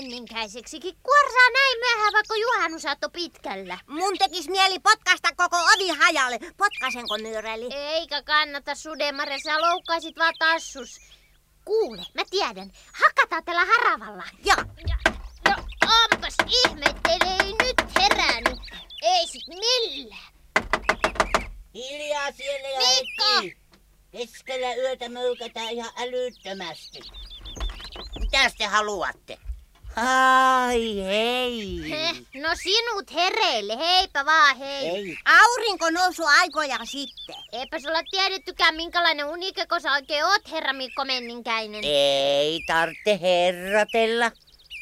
menninkäiseksikin. Kuorsaa näin myöhään, vaikka juhannusaatto pitkällä. Mun tekis mieli potkasta koko ovi hajalle. Potkasenko myyreli? Eikä kannata Sudenmarja, sä loukkaisit vaan tassus. Kuule, mä tiedän. Hakataan tällä haravalla. Ja, ja onpas ihmettelee nyt herää, niin ei sit millään. Hiljaa siellä ja Mikko! heti. Keskellä yötä möykätään ihan älyttömästi. Mitäs te haluatte? Ai hei. Heh, no sinut hereille, heipä vaan hei. Ei. Aurinko nousu aikoja sitten. Eipä sulla tiedettykään minkälainen unikeko sä oikein oot, herra Mikko Menninkäinen. Ei tarvitse herratella.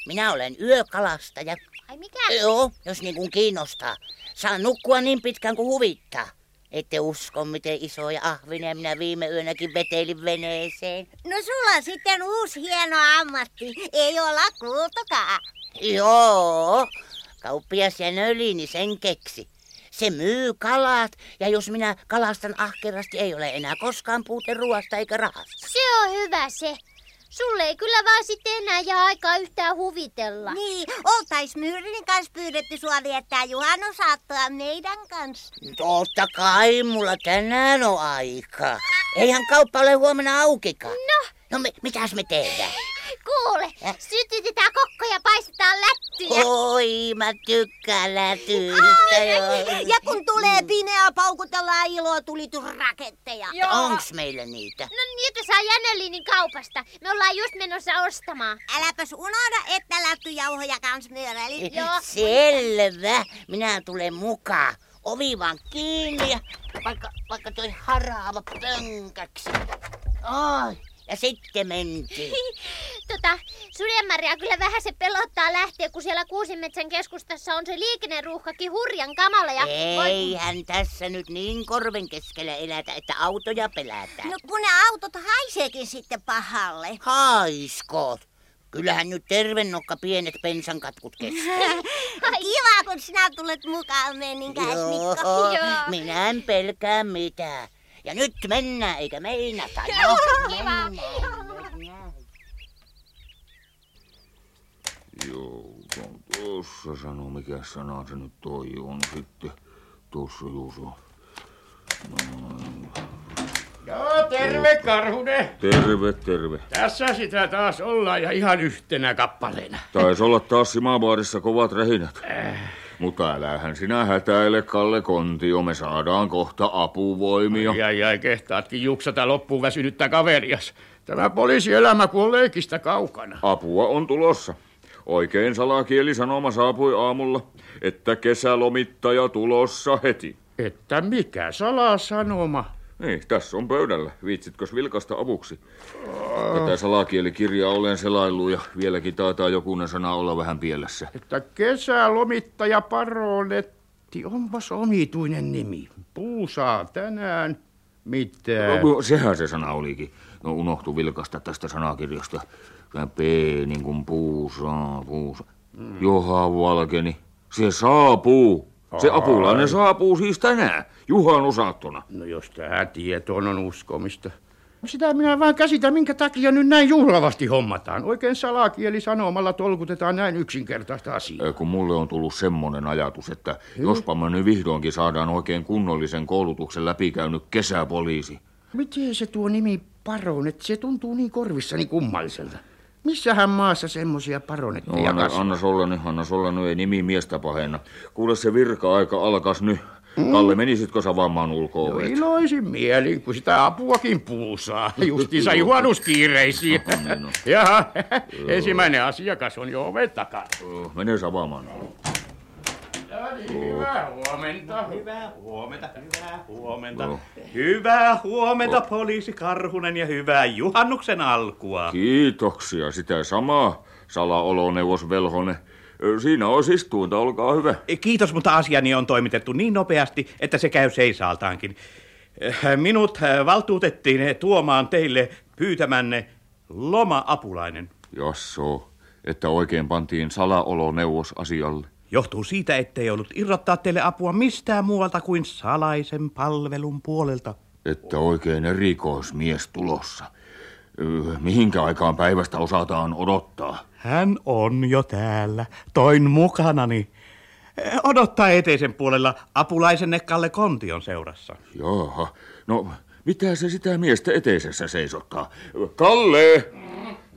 Minä olen yökalastaja. Ai mikä? Joo, jos niin kuin kiinnostaa. Saan nukkua niin pitkään kuin huvittaa. Ette usko, miten isoja ahvineja minä viime yönäkin vetelin veneeseen. No sulla on sitten uusi hieno ammatti. Ei olla kuultukaan. Joo, kauppias ja nölini sen keksi. Se myy kalat, ja jos minä kalastan ahkerasti, ei ole enää koskaan puute ruoasta eikä rahasta. Se on hyvä se. Sulle ei kyllä vaan sitten enää jää aikaa yhtään huvitella. Niin, oltais Myyrin kanssa pyydetty sua viettää juhannusaattoa meidän kanssa. Totta kai mulla tänään on aika. Eihän kauppa ole huomenna aukikaan. No, No me, mitäs me tehdään? Kuule, sytytetään kokko ja paistetaan lättyjä. Oi, mä tykkään lätyistä. Ja kun tulee pimeä, paukutellaan ilotulitusraketteja. Joo. Onks meillä niitä? No niitä saa Jänelinin kaupasta. Me ollaan just menossa ostamaan. Äläpäs unohda, että lättyjauhoja kans myyreli. Joo. Selvä. Minä tulen mukaan. Ovi vaan kiinni ja vaikka, vaikka toi haraava pönkäksi. Ai, ja sitten mentiin. Tota, Sudenmaria kyllä vähän se pelottaa lähteä, kun siellä Kuusimetsän keskustassa on se liikenneruuhkakin hurjan kamala. Ja Eihän tässä nyt niin korven keskellä elätä, että autoja pelätään. No kun ne autot haiseekin sitten pahalle. Haiskot. Kyllähän nyt tervennokka pienet pensankatkut kestää. Kiva, kun sinä tulet mukaan menninkäismikko. Joo, Joo. minä en pelkää mitään. Ja nyt mennään, eikä meinata. No, kiva. mennään. Joo, on tuossa sano, mikä sana se nyt toi on sitten. Tuossa Juuso. Joo, terve Karhunen. Terve, terve. Tässä sitä taas ollaan ja ihan yhtenä kappaleena. Taisi olla taas Simabaarissa kovat rähinät. Mutta älähän sinä hätäile, Kalle Kontio. Me saadaan kohta apuvoimia. Ja jäi kehtaatkin juksata loppuun väsynyttä kaverias. Tämä poliisielämä kun on leikistä kaukana. Apua on tulossa. Oikein salakieli sanoma saapui aamulla, että kesälomittaja tulossa heti. Että mikä salasanoma? Niin, tässä on pöydällä. Viitsitkö vilkasta avuksi? Tätä salakielikirjaa olen selaillut ja vieläkin taitaa jokunen sana olla vähän pielessä. Että kesälomittaja Paroletti, onpas omituinen nimi. Puusaa tänään. Mitä? No, sehän se sana olikin. No unohtu vilkasta tästä sanakirjasta. Tämä P niin kuin puusaa, puusa. Mm. Johan valkeni. Se saapuu. Se apulainen saapuu siis tänään, juhannusaattona. No jos tähän tietoon on uskomista. Sitä minä vaan käsitän, minkä takia nyt näin juhlavasti hommataan. Oikein salakieli sanomalla tolkutetaan näin yksinkertaista asiaa. Kun mulle on tullut semmonen ajatus, että jospa me nyt vihdoinkin saadaan oikein kunnollisen koulutuksen läpikäynyt kesäpoliisi. Miten se tuo nimi Paronet, se tuntuu niin korvissani kummalliselta. Missähän maassa semmoisia No, paronetteja anna, kasvaa? anna olla nyt, anna olla nyt, ei nimi miestä pahenna. Kuule se virka-aika alkas nyt. Kalle, menisitkö savaamaan ulko No iloisin mielin, kun sitä apuakin puusaa. Justiinsa juhannuskiireisiin. niin on. Jaha, ensimmäinen asiakas on jo oven takana. Mene savaamaan. No niin, hyvää huomenta. Hyvää huomenta, hyvää huomenta. Joo. Hyvää huomenta, poliisi Karhunen, ja hyvää juhannuksen alkua. Kiitoksia, sitä samaa, salaoloneuvos Velhonen. Siinä on istuinta, olkaa hyvä. Kiitos, mutta asiani on toimitettu niin nopeasti, että se käy seisaaltaankin. Minut valtuutettiin tuomaan teille pyytämänne loma-apulainen. Jasso, että oikein pantiin salaoloneuvos asialle. Johtuu siitä, ettei ollut irrottaa teille apua mistään muualta kuin salaisen palvelun puolelta. Että oikein erikoismies tulossa. Mihinkä aikaan päivästä osataan odottaa? Hän on jo täällä. Toin mukanani. Odottaa eteisen puolella apulaisenne Kalle Kontion seurassa. Jaha, no mitä se sitä miestä eteisessä seisottaa? Kalle,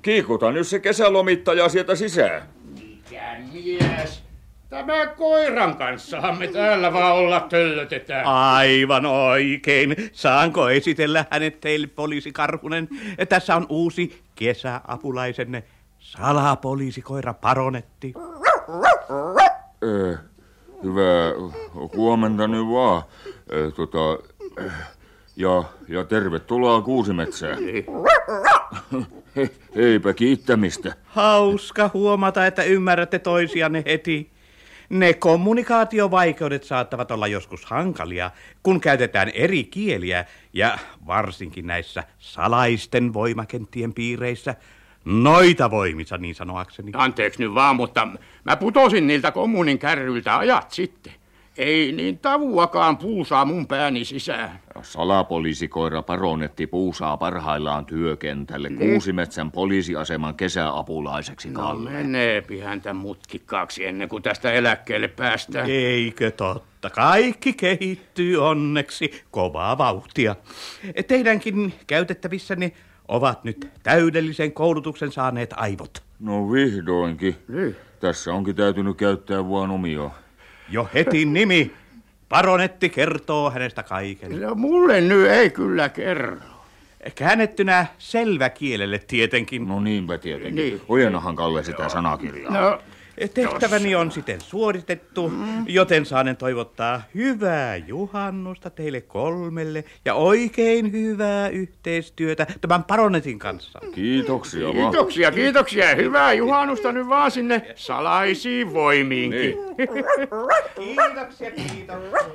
kiikuta nyt se kesälomittaja sieltä sisään. Mikä mies? Tämä koiran kanssahan me täällä vaan olla töllötetään. Aivan oikein. Saanko esitellä hänet teille, poliisi Karhunen? Tässä on uusi kesäapulaisenne, salapoliisikoira Paronetti. Ö, hyvää huomenta nyt vaan. Ö, tota, ö, ja, ja tervetuloa Kuusimetsään. He, eipä kiittämistä. Hauska huomata, että ymmärrätte toisianne heti. Ne kommunikaatiovaikeudet saattavat olla joskus hankalia, kun käytetään eri kieliä ja varsinkin näissä salaisten voimakenttien piireissä, noita voimissa niin sanoakseni. Anteeksi nyt vaan, mutta mä putosin niiltä kommunin kärryiltä ajat sitten. Ei niin tavuakaan puusaa mun pääni sisään. Salapoliisikoira Paronetti puusaa parhaillaan työkentälle Kuusimetsän poliisiaseman kesäapulaiseksi No Kalle. meneepi häntä mutkikkaaksi ennen kuin tästä eläkkeelle päästään. Eikö totta? Kaikki kehittyy onneksi kovaa vauhtia. Teidänkin käytettävissänne ovat nyt täydellisen koulutuksen saaneet aivot. No vihdoinkin. Niin. Tässä onkin täytynyt käyttää vaan omia. Jo heti nimi. Baronetti kertoo hänestä kaiken. No, mulle nyt ei kyllä kerro. Käännettynä selväkielelle tietenkin. No niinpä tietenkin. Niin. Ojennahan Kalle sitä sanakirjaa. No, Tehtäväni on siten suoritettu, joten saanen toivottaa hyvää juhannusta teille kolmelle ja oikein hyvää yhteistyötä tämän paronetin kanssa. Kiitoksia vaan. kiitoksia, kiitoksia. Hyvää juhannusta nyt vaan sinne salaisiin voimiinkin. Niin. Kiitoksia, kiitoksia.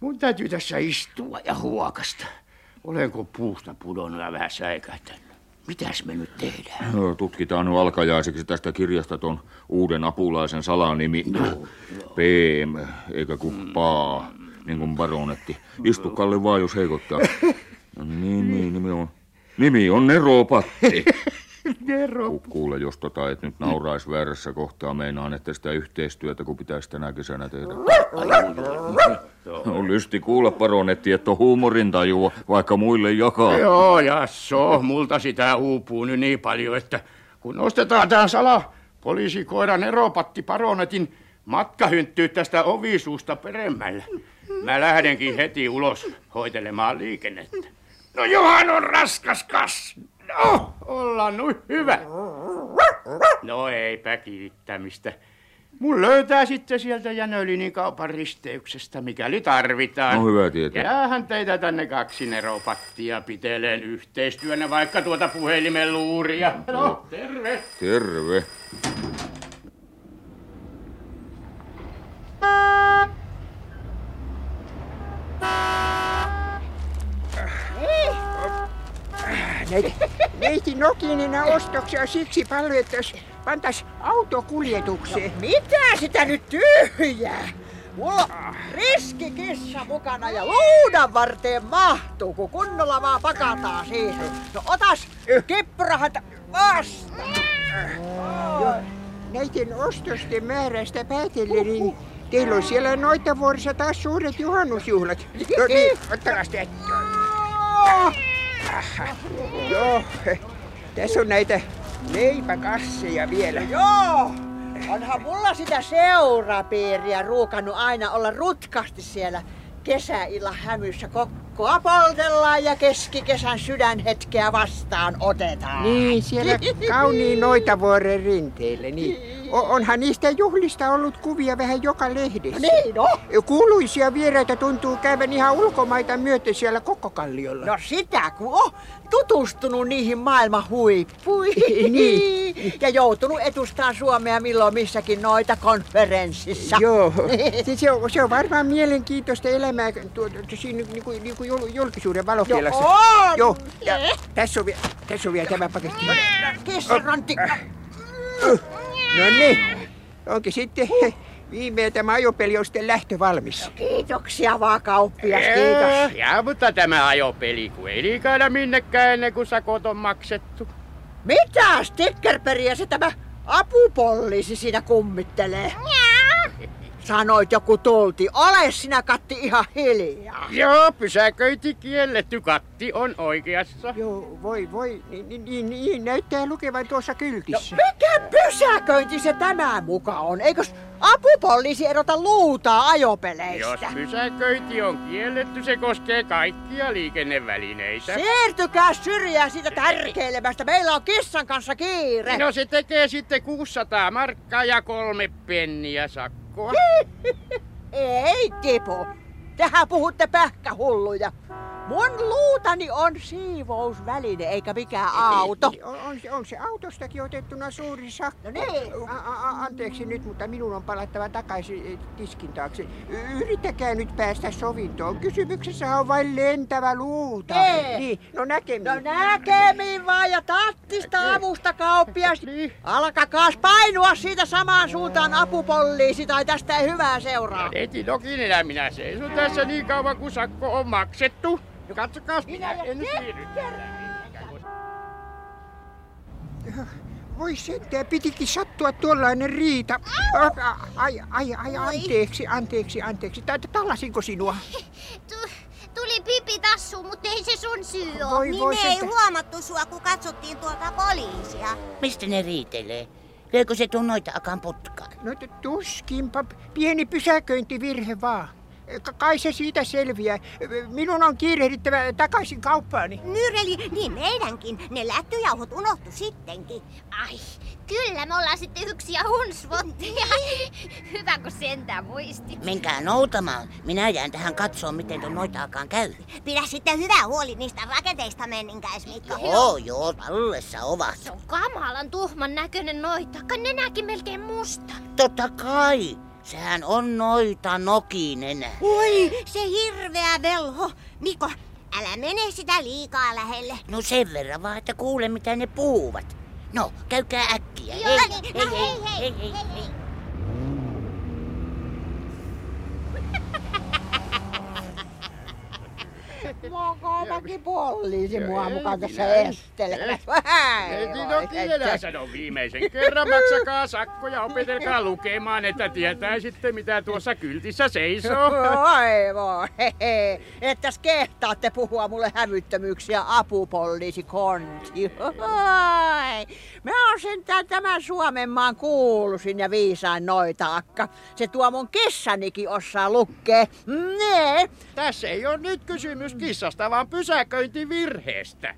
Mun täytyy tässä istua ja huokasta. Olenko puusta pudonnut ja vähän säikähtänyt? Mitäs me nyt tehdään? No, Tutkitaan nyt alkajaiseksi tästä kirjasta ton uuden apulaisen salanimi. PM, eikä kuin Paa, niin kuin baronetti. Istu Kalle vaan, jos heikottaa. No, niin, niin, nimi on, nimi on. Nero. Ku- Kuule, jos tota et nyt naurais väärässä kohtaa, meinaan, että sitä yhteistyötä, kun pitäisi tänä kesänä tehdä. On lysti kuulla, baronetti, että on huumorintajua, vaikka muille jakaa. Joo, jasso, multa sitä uupuu nyt niin paljon, että kun nostetaan tää sala poliisikoiran eropatti paronetin matkahynttyy tästä ovisuusta peremmällä. Mä lähdenkin heti ulos hoitelemaan liikennettä. No Johan on raskas kas. No, ollaan nyt hyvä. No eipä kiittämistä. Mun löytää sitten sieltä Jänölinin kaupan risteyksestä, mikäli tarvitaan. No hyvä tietää. Jäähän teitä tänne kaksi neropattia piteleen yhteistyönä vaikka tuota puhelimen luuria. No, terve. Terve. Neiti Nokinina ostoksia siksi paljon, että jos pantais autokuljetukseen. Mitä sitä nyt tyhjää? Mulla on riskikissa mukana ja luudan varteen mahtuu, kun kunnolla vaan pakataan siihen. No otas kippurahat vasta. Näiden ostosten määrästä päätellen, niin teillä on siellä noita vuorossa taas suuret juhannusjuhlat. No niin, ottakaa te. Joo, tässä on näitä leipäkasseja vielä. Joo, onhan mulla sitä seurapiiriä ruukannut aina olla rutkasti siellä kesäillan hämyssä. Kokkoa poltellaan ja keskikesän sydänhetkeä vastaan otetaan. Niin, siellä kauniin noita vuoren rinteillä. Niin. O- onhan niistä juhlista ollut kuvia vähän joka lehdessä. Niin, no. Kuuluisia vieraita tuntuu käyvän ihan ulkomaita myöten siellä Kokkokalliolla. No sitä, kun on tutustunut niihin maailman huippuihin. Niin. Ja joutunut edustaa Suomea milloin missäkin noita konferenssissa. Joo, siis se on, se on varmaan mielenkiintoista elämää tuo, siinä niin kuin, niin kuin jul- julkisuuden valokeilassa. Joo, on. Joo, ja tässä on, vielä, tässä on vielä tämä paketti. Kissarantti. No niin, onkin sitten viimein tämä ajopeli on sitten lähtö valmis. Kiitoksia vaan kauppias, kiitos. Ja, mutta tämä ajopeli, kun ei liikaida minnekään ennen kuin sakot on maksettu. Mitä stickerperiä se tämä apupoliisi siinä kummittelee? Sanoit joku tulti. Ole sinä Katti ihan hiljaa. Joo, pysäköinti kielletty. Katti on oikeassa. Joo, voi voi, niin, niin, niin, niin näyttää lukevan tuossa kyltissä. Mikä pysäköinti se tämä muka on? Eikös apupoliisi erota luutaa ajopeleistä? Jos pysäköinti on kielletty, se koskee kaikkia liikennevälineitä. Siirtykää syrjään siitä tärkeilemästä. Meillä on kissan kanssa kiire. No se tekee sitten 600 markkaa ja kolme penniä sakkoa. Ei tipu. Tehän puhutte pähkähulluja. Mun luutani on siivousväline eikä mikään auto. On, on, se- on se autostakin otettuna suuri sakko. No niin. A, a, a, anteeksi nyt, mutta minun on palattava takaisin eh, tiskin taakse. Yrittäkää nyt päästä sovintoon. Kysymyksessä on vain lentävä luuta. Ei. Niin, no näkemiin. No näkemiin vaan ja tattista avusta kauppias. Niin. Alkakaas painua siitä samaan suuntaan apupoliisi tai tästä ei hyvää seuraa. Eti Nokinen ja minä seison tässä niin kauan kuin sakko on maksettu. Katsokaa, minä en siirry. Voi sentään, pitikin sattua tuollainen riita. Ai, ai, ai, anteeksi, anteeksi, anteeksi. Tallasinko sinua? Tu- tuli pipi tassu, mutta ei se sun syy oo. Voi, Niin voi ei huomattu sua, kun katsottiin tuolta poliisia. Mistä ne riitelee? Löykö se tuon noita akan putkaan? No tuskinpa, pieni pysäköintivirhe vaan. Ka- Kai se siitä selviää. Minun on kiirehdittävä takaisin kauppaani. Myreli, niin meidänkin. Ne lättyjauhot unohtu sittenkin. Ai, kyllä me ollaan sitten yksi ja hunsvottia. Hyvä, kun sentään muistit. Menkää noutamaan. Minä jään tähän katsoa, miten tuon noita akaan käy. Pidä sitten hyvä huoli niistä rakenteista, menninkäis Mikko. Joo, joo, tallessa ovat. Se on kamalan tuhman näköinen noita. Kai ne näki melkein musta. Totta kai. Sehän on noita nokinen. Oi, se hirveä velho. Mikko, älä mene sitä liikaa lähelle. No sen verran vaan, että kuule mitä ne puhuvat. No, käykää äkkiä. Joo, niin, no hei, hei, hei, hei. Mokomakin poliisi mua Ei, mukaan tässä estelemässä. Eti Nokinen sanoo viimeisen kerran maksakaa sakkoja, opetelkaa lukemaan, että tietäisitte mitä tuossa kyltissä seisoo. Voi voi. Ettäs kehtaatte puhua mulle hävyttömyyksiä apupoliisi konti. Oi. Mä oon sentään tämän Suomen maan kuuluisin ja viisain noita akka. Se tuo mun kissanikin osaa lukkee. Nee. Tässä ei ole nyt kysymys kissasta, vaan pysäköintivirheestä.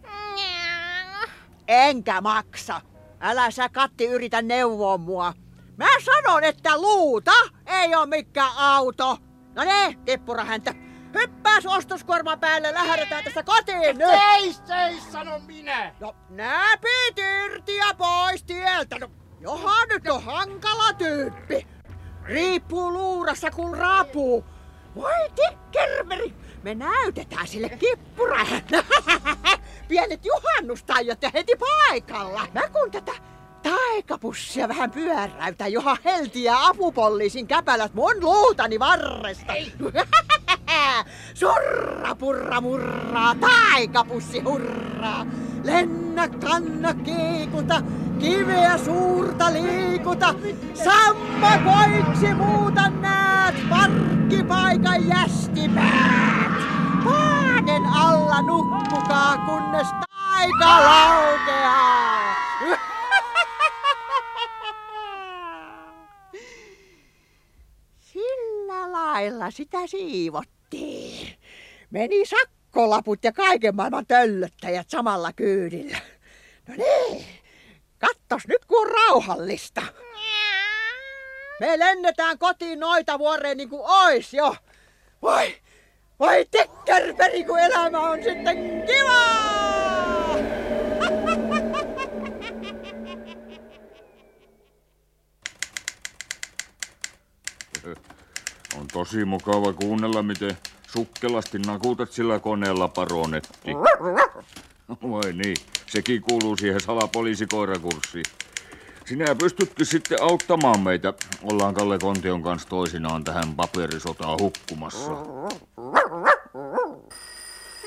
Enkä maksa. Älä sä Katti yritä neuvoa mua. Mä sanon, että luuta ei oo mikään auto. No ne, tippurahäntä. Hyppääs ostoskuorman päälle, lähdetään tästä kotiin nyt. Seis, seis, sano minä! No näpit irti ja pois tieltä. No, johan nyt on hankala tyyppi. Riippuu luurassa kuin rapu. Voi tikkermeri, me näytetään sille kippurahan. Pienet juhannustajat ja heti paikalla. Mä kun tätä taikapussia vähän pyöräytän, johon heltiä apupoliisin käpälät mun luutani varresta. Surra purra murraa, taikapussi hurraa. Lennä, kanna, kiikuta, kiveä suurta liikuta. Sammakoiksi muuta näet, parkkipaikan jästipäät. Paanen alla nukkukaa, kunnes taika laukeaa. Lailla sitä siivottiin. Meni sakkolaput ja kaiken maailman töllöttäjät samalla kyydillä. No niin, kattos nyt kun on rauhallista. Me lennetään kotiin noita vuoreen niin kuin ois jo. Voi, voi tekkerperi kun elämä on sitten kivaa! Tosi mukava kuunnella, miten sukkelasti nakutat sillä koneella, paronetti. Vai niin, sekin kuuluu siihen salapoliisikoirakurssiin. Sinä pystytkin sitten auttamaan meitä. Ollaan Kalle Kontion kanssa toisinaan tähän paperisotaan hukkumassa.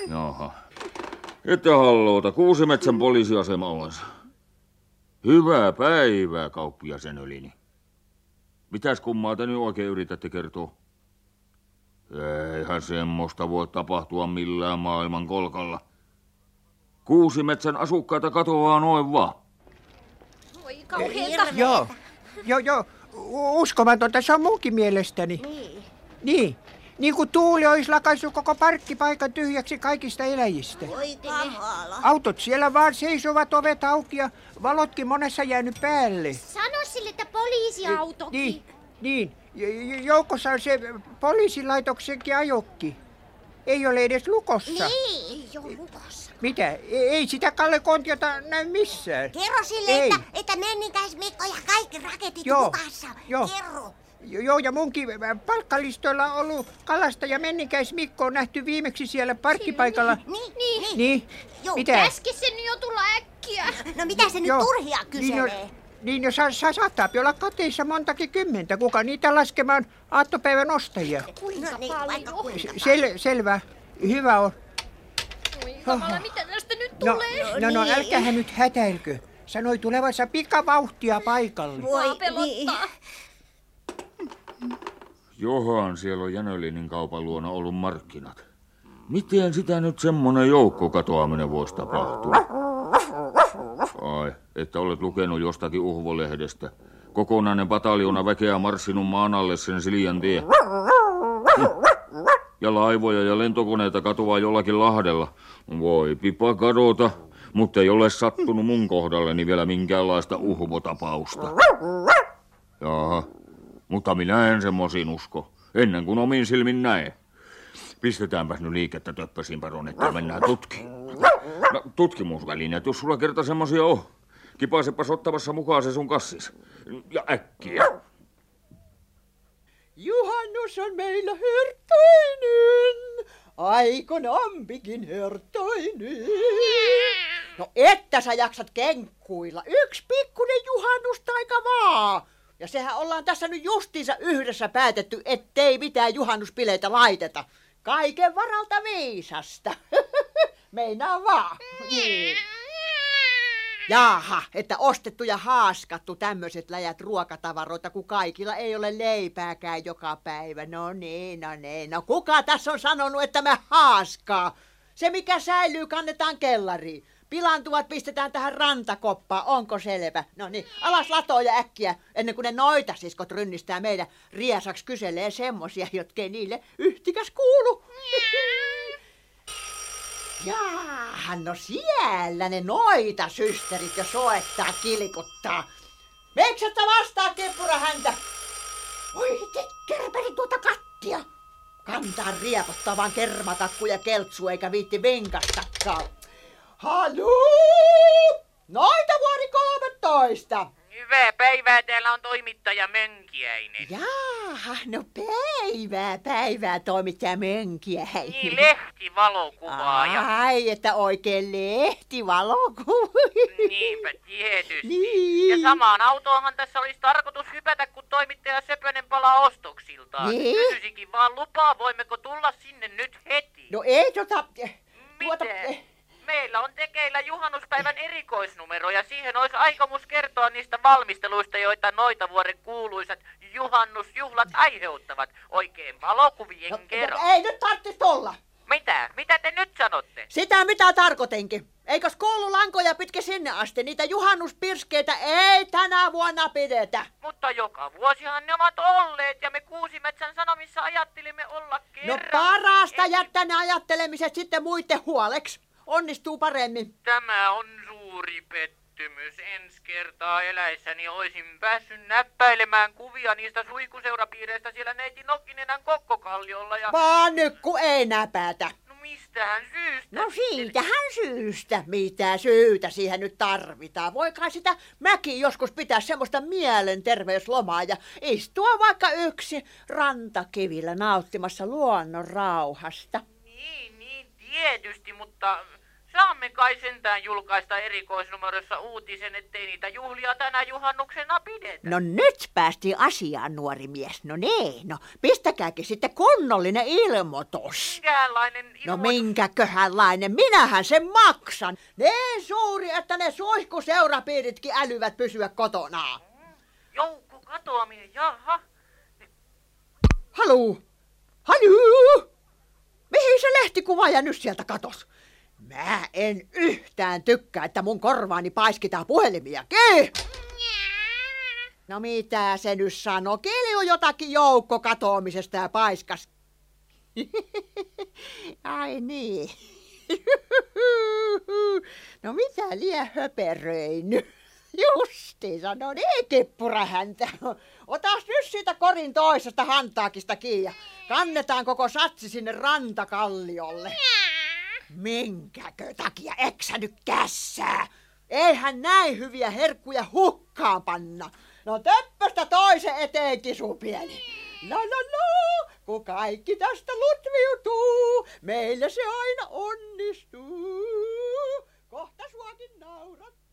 Jaha. Että halloota, Kuusimetsän poliisiasema olensa. Hyvää päivää, kauppiasen ylini. Mitäs kummaa te nyt oikein yritätte kertoa? Eihän semmoista voi tapahtua millään maailman kolkalla. Kuusimetsän asukkaita katoaa noin vaan. Voi kauheeta. Joo, joo, joo. Uskomatonta se on munkin mielestäni. Niin. Niin. Niin kuin tuuli olisi lakaissut koko parkkipaikan tyhjäksi kaikista eläjistä. Autot siellä vaan seisovat ovet auki ja valotkin monessa jäänyt päälle. Sano sille, että poliisiautokin. Niin, niin. Joukossa on se poliisilaitoksenkin ajokki. Ei ole edes lukossa. Niin. Ei ole lukossa. Mitä? E- Ei sitä Kalle Kontiota näy missään. Kerro sille, Ei. että, että Menninkäis Mikko ja kaikki raketit Joo, hukassa. joo. Kerro. Jo- Joo, ja munkin palkkalistoilla on ollut kalasta ja menninkäis Mikko on nähty viimeksi siellä parkkipaikalla. Niin, niin. Niin, Joo, mitä? Käski sen jo tulla äkkiä. No mitä se nyt Joo. turhia Niin, no, kyselee? Niin no, sa, sa, saattaa olla kateissa montakin kymmentä. Kuka niitä laskemaan aattopäivän ostajia? Kuinka No niin, paljon? vaikka kuinka. Sel, selvä. Hyvä on. Oi kamala, mitä tästä nyt No, tulee? no, no niin. älkäähän nyt hätäilkö. Sanoi tulevansa pikavauhtia paikalle. Voi, pelottaa. niin. Johan siellä on Jänölinin kaupan luona ollut markkinat. Miten sitä nyt semmonen joukko katoaminen voisi tapahtua? Ai, että olet lukenut jostakin uhvolehdestä. Kokonainen pataljona väkeä marssinut maan alle sen Siljan tie. Ja laivoja ja lentokoneita katoaa jollakin lahdella. Voi pipa kadota, mutta ei ole sattunut mun kohdalleni vielä minkäänlaista uhvotapausta. Jaha, mutta minä en semmoisiin usko, ennen kuin omin silmin näe. Pistetäänpäs nyt liikettä töppäsiin paronetta ja mennään tutki. No, tutkimusvälineet, jos sulla kerta semmosia on. Kipaisepas ottamassa mukaan se sun kassis. Ja äkkiä. Juhannus on meillä hertoinen, aikoinampikin hertoinen. No että sä jaksat kenkkuilla. Yksi pikkunen juhannustaika vaan. Ja sehän ollaan tässä nyt justiinsa yhdessä päätetty, ettei mitään juhannuspileitä laiteta. Kaiken varalta viisasta. Meinaa vaan. Niin. Jaha, että ostettu ja haaskattu tämmöiset läjät ruokatavaroita, kun kaikilla ei ole leipääkään joka päivä. No niin, no niin. No kuka tässä on sanonut, että me haaskaa? Se mikä säilyy kannetaan kellariin. Pilantuvat pistetään tähän rantakoppaan, onko selvä? No niin, alas latoja äkkiä, ennen kuin ne noita siskot rynnistää meidän riesaks kyselee semmosia, jotka ei niille yhtikäs kuulu. Jaaha, no siellä ne noita systerit jo. Miksi et sä vastaa kippura häntä? Oi, te kärpäri tuota kattia. Kantaa riepottaa vaan kermatakku ja keltsu eikä viitti venkastakaan. Haluu! Noita vuori 13. Hyvää päivää, täällä on toimittaja Mönkiäinen. Jaaha, no päivää, päivää toimittaja Mönkiäinen. Niin, lehtivalokuvaa ja Ai, että oikein lehtivalokuva. niinpä tietysti. Niin. Ja samaan autoonhan tässä olisi tarkoitus hypätä, kun toimittaja Söpönen palaa ostoksiltaan. Niin. Kysyisinkin vaan lupaa, voimmeko tulla sinne nyt heti. No ei tota... Tuota, Mitä? Meillä on tekeillä juhannuspäivän erikoisnumero ja siihen olisi aikomus kertoa niistä valmisteluista, joita noita vuoden kuuluisat juhannusjuhlat aiheuttavat. Oikein valokuvien no, kerran. no, ei nyt tarvitsisi olla. Mitä? Mitä te nyt sanotte? Sitä mitä tarkoitinkin. Eikös koululankoja pitkä sinne asti? Niitä juhannuspirskeitä ei tänä vuonna pidetä. Mutta joka vuosihan ne ovat olleet ja me Kuusimetsän Sanomissa ajattelimme olla No kerran. parasta jättää ne ajattelemiset sitten muiden huoleksi. Onnistuu paremmin. Tämä on suuri pettymys. Ensi kertaa eläissäni olisin päässyt näppäilemään kuvia niistä suikuseurapiireistä siellä neiti Nokkinenän kokkokalliolla ja... Vaan nyt kun ei näpätä. No mistähän syystä? No siitähän syystä. Mitä syytä siihen nyt tarvitaan? Voikaan sitä mäkin joskus pitää semmoista mielenterveyslomaa ja istua vaikka yksi rantakivillä nauttimassa luonnon rauhasta. Tietysti, mutta Saamme kai sentään julkaista erikoisnumerossa uutisen, ettei niitä juhlia tänä juhannuksena pidetä. No nyt päästiin asiaan, nuori mies. No niin, no pistäkääkin sitten kunnollinen ilmoitus. Minkäänlainen No ilmoitus- minkäköhänlainen, minähän sen maksan. Niin suuri, että ne suihkuseurapiiritkin älyvät pysyä kotona. Joukko katoaminen, jaha. Haluu! Haluu! Mihin se lehtikuvaaja nyt sieltä katos? Mä en yhtään tykkää, että mun korvaani paiskitaan puhelimiakin. No mitä se nyt sanoo? Kilju jotakin joukko katoamisesta ja paiskas. Ai niin. No mitä lie höperöin nyt? Justiinsa, no niin kippura häntä. Otas nyt siitä korin toisesta hantaakista kiinni ja kannetaan koko satsi sinne rantakalliolle. Minkäkö takia eksä nyt kässää? Eihän näin hyviä herkkuja hukkaan panna. No töppöstä toisen eteen kisupieni. La la la, kun kaikki tästä lutviutuu, meille se aina onnistuu. Kohta suakin naurattuu.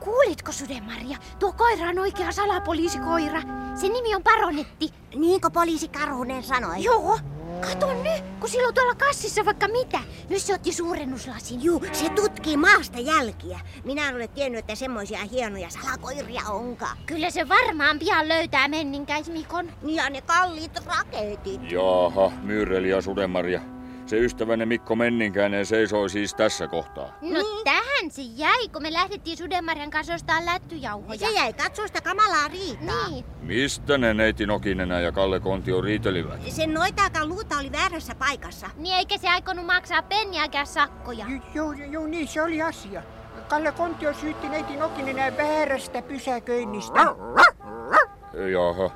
Kuulitko, Sudemaria? Tuo koira on oikea salapoliisikoira. Sen nimi on Baronetti. Niinko poliisi Karhunen sanoi? Joo. Kato nyt, kun sillä on tuolla kassissa vaikka mitä. Nyt se otti suurennuslasin. Juu, se tutkii maasta jälkiä. Minä en ole tiennyt, että semmoisia hienoja salakoiria onkaan. Kyllä se varmaan pian löytää menninkäismikon. Ja ne kalliit raketit. Jaha, Myyreli ja Sudemaria. Se ystävänne Mikko Menninkäinen seisoi siis tässä kohtaa. No tähän se jäi, kun me lähdettiin Sudemarjan kanssa ostaa lättyjauhoja. Se jäi katsoa sitä kamalaa riitaa. Niin. Mistä ne neiti Nokinenä ja Kalle Kontio riitelivät? Sen noitaakaan luuta oli väärässä paikassa. Niin eikä se aikonut maksaa penniäkään sakkoja. Joo, joo, niin se oli asia. Kalle Kontio syytti neiti Nokinen väärästä pysäköinnistä. Jaha,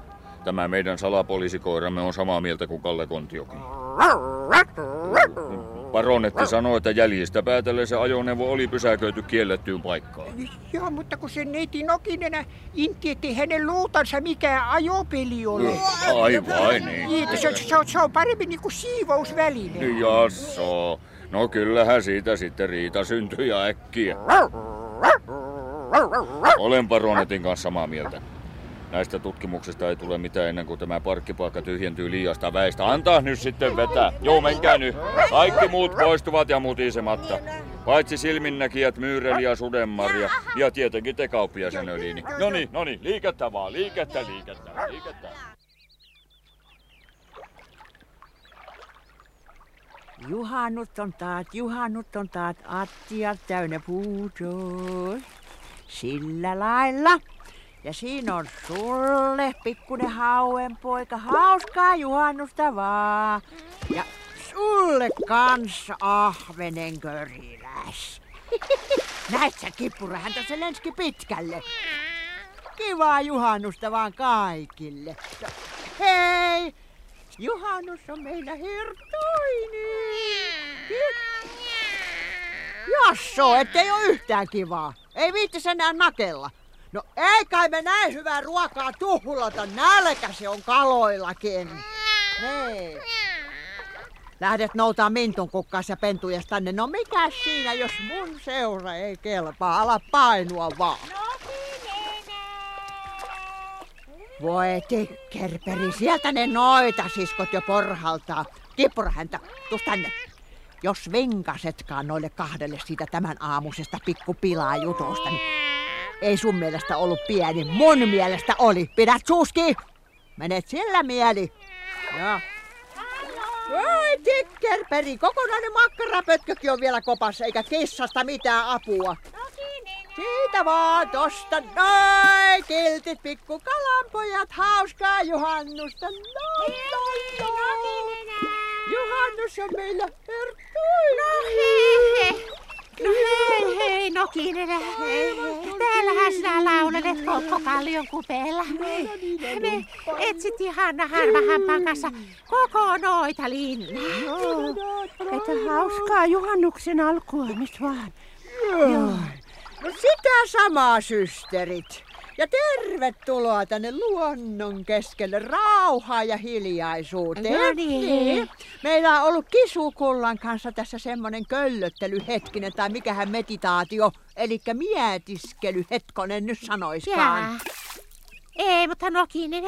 tämä meidän salapoliisikoiramme on samaa mieltä kuin Kalle Kontiokin. Baronetti sanoi, että jäljistä päätellen se ajoneuvo oli pysäköity kiellettyyn paikkaan. Joo, mutta kun se neiti Nokinen intti, ettei hänen luutansa mikään ajopeli ole. Ai vai niin. Niin, se, se, on- se on paremmin niin kuin siivousväline. Jasso. No kyllähän siitä sitten riita syntyi ja äkkiä. Olen Baronetin kanssa samaa mieltä. Näistä tutkimuksista ei tule mitään ennen kuin tämä parkkipaikka tyhjentyy liiasta väistä. Antaa nyt sitten vetää. Joo, menkää nyt. Kaikki muut poistuvat ja mutisematta. Paitsi silminnäkijät Myyreli ja Sudenmarja ja tietenkin te kauppiaisen öliini. No niin, no niin, liikettä vaan, liikettä, liikettä, liikettä. Juhannut on taat, juhannut on taat, attia täynnä puutos. Sillä lailla. Ja siinä on sulle, pikkunen hauen poika, hauskaa juhannusta vaan. Ja sulle kanssa ahvenen köriläs. Näit sä kippura, häntä se lenski pitkälle. Kivaa juhannusta vaan kaikille. Ja hei, juhannus on meillä hertoinen. Jasso, ettei oo yhtään kivaa. Ei viittis enää nakella. No ei kai me näin hyvää ruokaa tuhlata. Nälkä se on kaloillakin. Niin. Lähdet noutaa mintun kukkaas ja pentujas tänne. No mikä siinä, jos mun seura ei kelpaa? Ala painua vaan. Voi tikkerperi, sieltä ne noita siskot jo porhaltaa. Kippura häntä, tuu tänne. Jos venkasetkaan noille kahdelle siitä tämän aamusesta pikkupilaa jutusta, niin ei sun mielestä ollut pieni. Mun mielestä oli. Pidät suuski. Menet sillä mieli. Joo. Voi tikkerperi, kokonainen makkarapötkökin on vielä kopassa, eikä kissasta mitään apua. Siitä vaan tosta noin, kiltit pikku kalanpojat, hauskaa juhannusta. No, no, no. Juhannus on meillä herttuinen. No hei, hei. No hei, hei, Nokinen. Täällähän sinä laulelet koko kallion kupeella. Me etsittiin Hanna Harvahampan kanssa koko noita linnaa. Että hauskaa juhannuksen alkua nyt vaan. Joo. No sitä samaa, systerit. Ja tervetuloa tänne luonnon keskelle rauhaa ja hiljaisuuteen. No niin. Meillä on ollut Kisukullan kanssa tässä semmonen köllöttelyhetkinen tai mikähän meditaatio, eli mietiskely hetkonen nyt sanoiskaan. Jaa. Ei, mutta Nokinen,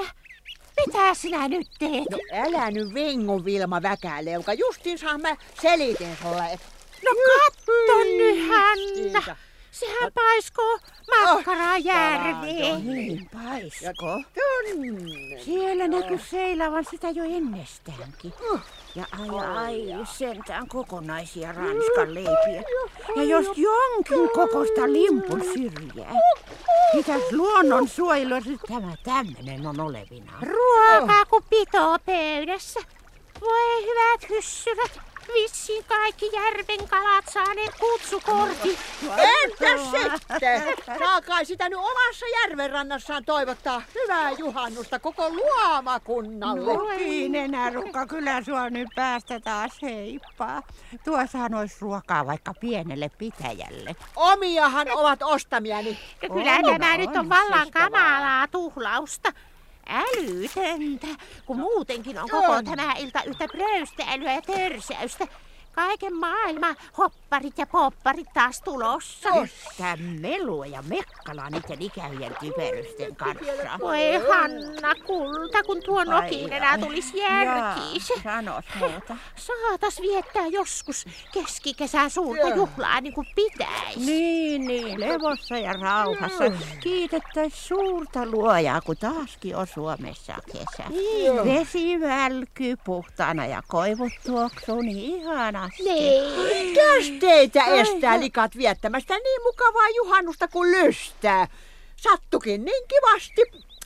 mitä sinä nyt teet? No älä nyt vingu Vilma Väkäleuka, justiinsahan mä selitin sulle. No katso nyt, Hanna. Justiinsa. Sehän paiskoo makkaraa järveen. Niin, Paisko? Tunne. Siellä näkyy seilavan sitä jo ennestäänkin. Ja ai ai, sentään kokonaisia ranskan leipiä. Ja jos jonkin kokosta limpun syrjää. Mitäs luonnon suojelussa tämä tämmönen on olevina? Ruokaa kun pitoo pöydässä. Voi hyvät hyssyrät, vissiin kaikki järven kalat saaneet kutsukortin. Entäs sitten? Saakai sitä nyt omassa järvenrannassaan toivottaa hyvää juhannusta koko luomakunnalle. Voi nenärukka, kyllä sua nyt päästä taas heippaa. Tuossahan olisi ruokaa vaikka pienelle pitäjälle. Omiahan ovat ostamiani. Ja kyllä On, tämä on, nyt on vallan kamalaa tuhlausta. Älytöntä, kun muutenkin on koko On. tämä ilta yhtä pröystäilyä ja törsäystä. Kaiken maailman hopparit ja popparit taas tulossa. Tää melua ja mekkalaa niiden ikävien typerysten kanssa. Voi Hanna kulta, kun tuo nokin enää tulisi järkiin. Jaa, sanos muuta. Saatas viettää joskus keskikesän suurta juhlaa niin kuin pitäisi. Niin, niin, levossa ja rauhassa. Kiitettäis suurta luojaa, kun taaskin on Suomessa kesä. Niin. Vesi välkyy puhtaana ja koivut tuoksuu niin ihanasti. Niin. Mitäs teitä estää likat viettämästä niin mukavaa juhannusta kuin lystää? Sattukin niin kivasti,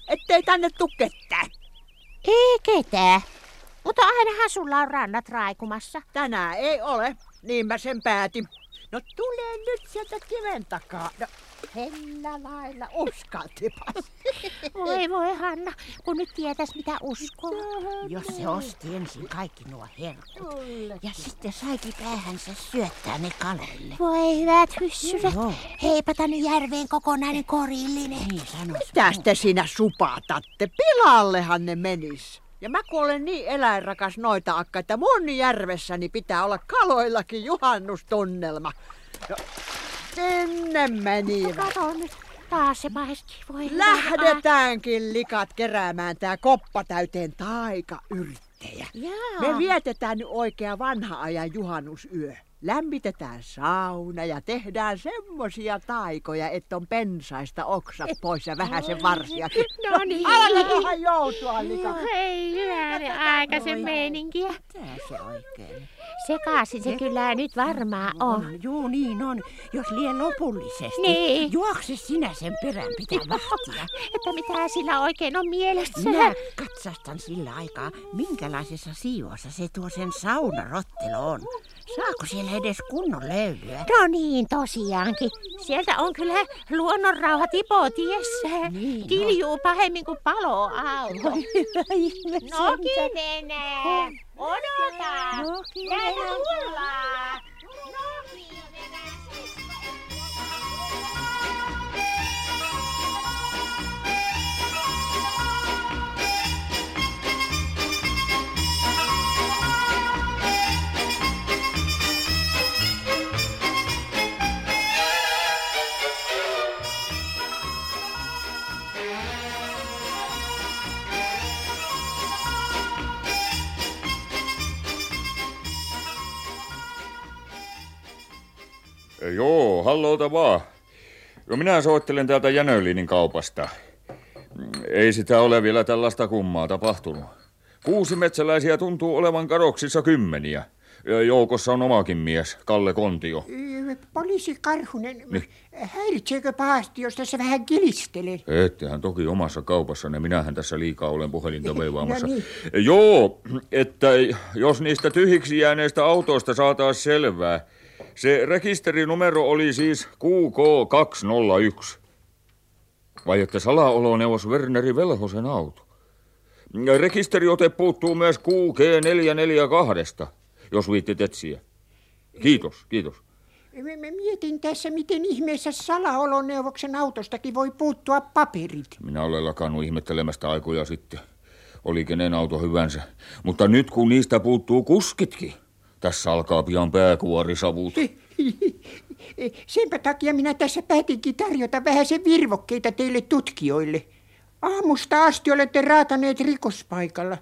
ettei tänne tuu ketään. Ei ketään. Mutta ainahan sulla on rannat raikumassa. Tänään ei ole, niin mä sen päätin. No tulee nyt sieltä kiven takaa. No, hellä lailla uskaltipas. Voi voi Hanna, kun nyt tietäis mitä uskoo. Jos se osti ensin kaikki nuo herkut ja sitten saikin päähänsä syöttää ne kaloille. Voi hyvät hyssyrät. Joo. Heipata nyt järveen kokonainen korillinen. Niin sanos. Mitäs te siinä supatatte? Pilallehan ne menis. Ja mä kun olen niin eläinrakas noita akka, että mun järvessäni pitää olla kaloillakin juhannustunnelma. No, sinne menivät. Kato nyt, taas se maisti. Voi Lähdetäänkin likat keräämään tää koppa täyteen taikayrttejä. Jaa. Me vietetään nyt oikea vanha ajan juhannusyö. Lämmitetään sauna ja tehdään semmosia taikoja, että on pensaista oksat pois ja vähän sen varsiakin. No niin. Alkakohan joutua likat. Hei, hyvänen aikaisen meininkiä. Mitä se oikein? Sekaisin se kyllä nyt varmaan on. Juu, niin on. Jos lien lopullisesti. Niin. Juokse sinä sen perään pitää vahtia. Että mitä sillä oikein on mielessä. Minä katsastan sillä aikaa, minkälaisessa siivossa se tuo sen saunarottelo on. Saako siellä edes kunnon löylyä? No niin, tosiaankin. Sieltä on kyllä luonnonrauha tipotiessä. Niin, Kiljuu pahemmin kuin paloauto. No sentään. Odota. Nokinen. Näitä tullaan. Nokinenä Joo, hallota vaan. Jo minä soittelen täältä Jänölinin kaupasta. Ei sitä ole vielä tällaista kummaa tapahtunut. Kuusi metsäläisiä tuntuu olevan kadoksissa kymmeniä. Ja Joukossa on omakin mies, Kalle Kontio. Poliisi Karhunen, häiritseekö pahasti, jos tässä vähän kilistelen? Ettehän toki omassa kaupassanne, minähän tässä liikaa olen puhelinta veivaamassa. No niin. Joo, että jos niistä tyhjiksi jääneistä autoista saataisiin selvää. Se rekisterinumero oli siis QK201. Vai että salaoloneuvos Werneri Velhosen auto. Rekisteriote puuttuu myös QG442, jos viittit etsiä. Kiitos, kiitos. Mä, mä mietin tässä, miten ihmeessä salaoloneuvoksen autostakin voi puuttua paperit. Minä olen lakannut ihmettelemästä aikoja sitten. Oli kenen auto hyvänsä. Mutta nyt kun niistä puuttuu kuskitkin, tässä alkaa pian pääkuorisavut. Senpä takia minä tässä päätinkin tarjota vähän sen virvokkeita teille tutkijoille. Aamusta asti olette raataneet rikospaikalla.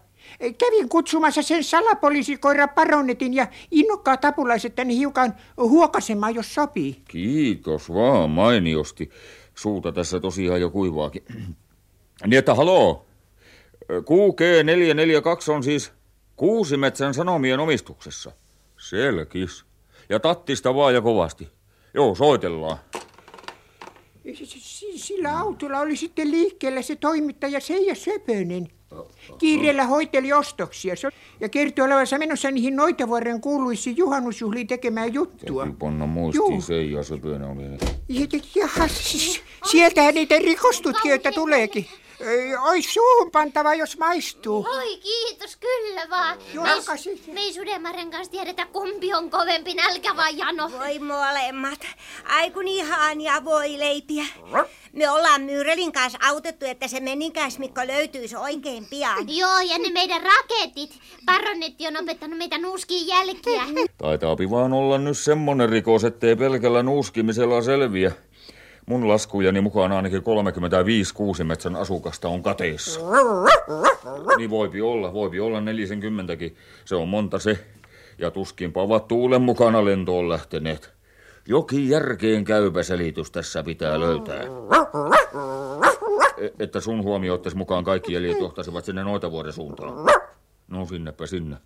Kävin kutsumassa sen salapoliisikoira Paronetin ja innokkaat apulaiset tänne hiukan huokasemaan, jos sopii. Kiitos vaan, mainiosti. Suuta tässä tosiaan jo kuivaakin. niin että haloo, QG442 on siis Kuusimetsän Sanomien omistuksessa. Selkis. Ja tattista vaan ja kovasti. Joo, soitellaan. Sillä autolla oli sitten liikkeellä se toimittaja Seija Söpönen. Kiireellä hoiteli ostoksia ja kertoi olevansa menossa niihin Noitavuoren kuuluisiin juhannusjuhliin tekemään juttua. Täytyy panna muistiin Seija Söpönen oli. Jaha, sieltähän niitä rikostutkijoita tuleekin. Oi suuhun pantava, jos maistuu. Oi kiitos, kyllä vaan. Me, me ei Sudemaren kanssa tiedetä, kumpi on kovempi, nälkä vai jano. Voi molemmat. Ai kun ihania voi leipiä. Me ollaan Myyrelin kanssa autettu, että se menikäismikko löytyisi oikein pian. Joo, ja ne meidän raketit. Baronetti on opettanut meitä nuuskiin jälkiä. Taitaapi vaan olla nyt semmonen rikos, ettei pelkällä nuuskimisella selviä. Mun laskujeni mukaan ainakin 35 kuusimetsän asukasta on kateissa. Niin voipi olla, voipi olla 40kin. Se on monta se. Ja tuskinpa ovat tuulen mukana lentoon lähteneet. Jokin järkeen käypä selitys tässä pitää löytää. E- että sun huomioittaisi mukaan kaikki jäljet johtasivat sinne Noitavuoren suuntaan. No sinnepä sinne.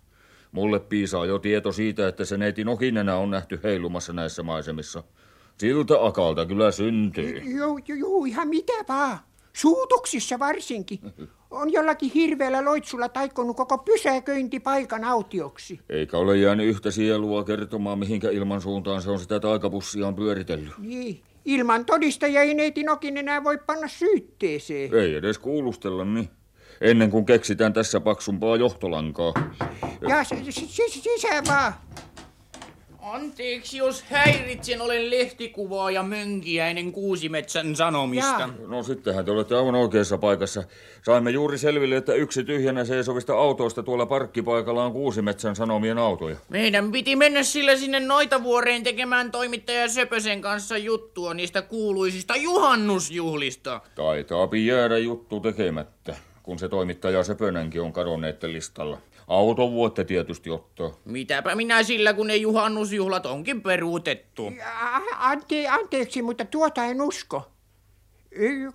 Mulle piisaa jo tieto siitä, että se neiti Nokinenä on nähty heilumassa näissä maisemissa. Siltä akalta kyllä syntyy. Joo, joo, joo, ihan mitä vaan. Suutuksissa varsinkin. On jollakin hirveällä loitsulla taikkonut koko pysäköintipaikan autioksi. Eikä ole jäänyt yhtä sielua kertomaan, mihinkä ilman suuntaan se on sitä taikapussiaan pyöritellyt. Niin. Ilman todistajia ei neiti Nokin enää voi panna syytteeseen. Ei edes kuulustella, niin. Ennen kuin keksitään tässä paksumpaa johtolankaa. Ja sisään vaan. Anteeksi, jos häiritsen, olen lehtikuvaaja Mönkiäinen Kuusimetsän Sanomista. Ja. No sittenhän te olette aivan oikeassa paikassa. Saimme juuri selville, että yksi tyhjänä seisovista autoista tuolla parkkipaikalla on Kuusimetsän Sanomien autoja. Meidän piti mennä sillä sinne Noitavuoreen tekemään toimittaja Söpösen kanssa juttua niistä kuuluisista juhannusjuhlista. Taitaapi jäädä juttu tekemättä, kun se toimittaja Söpönenkin on kadonneet listalla. Auton vuotte tietysti ottaa. Mitäpä minä sillä, kun ne juhannusjuhlat onkin peruutettu. Ante, anteeksi, mutta tuota en usko.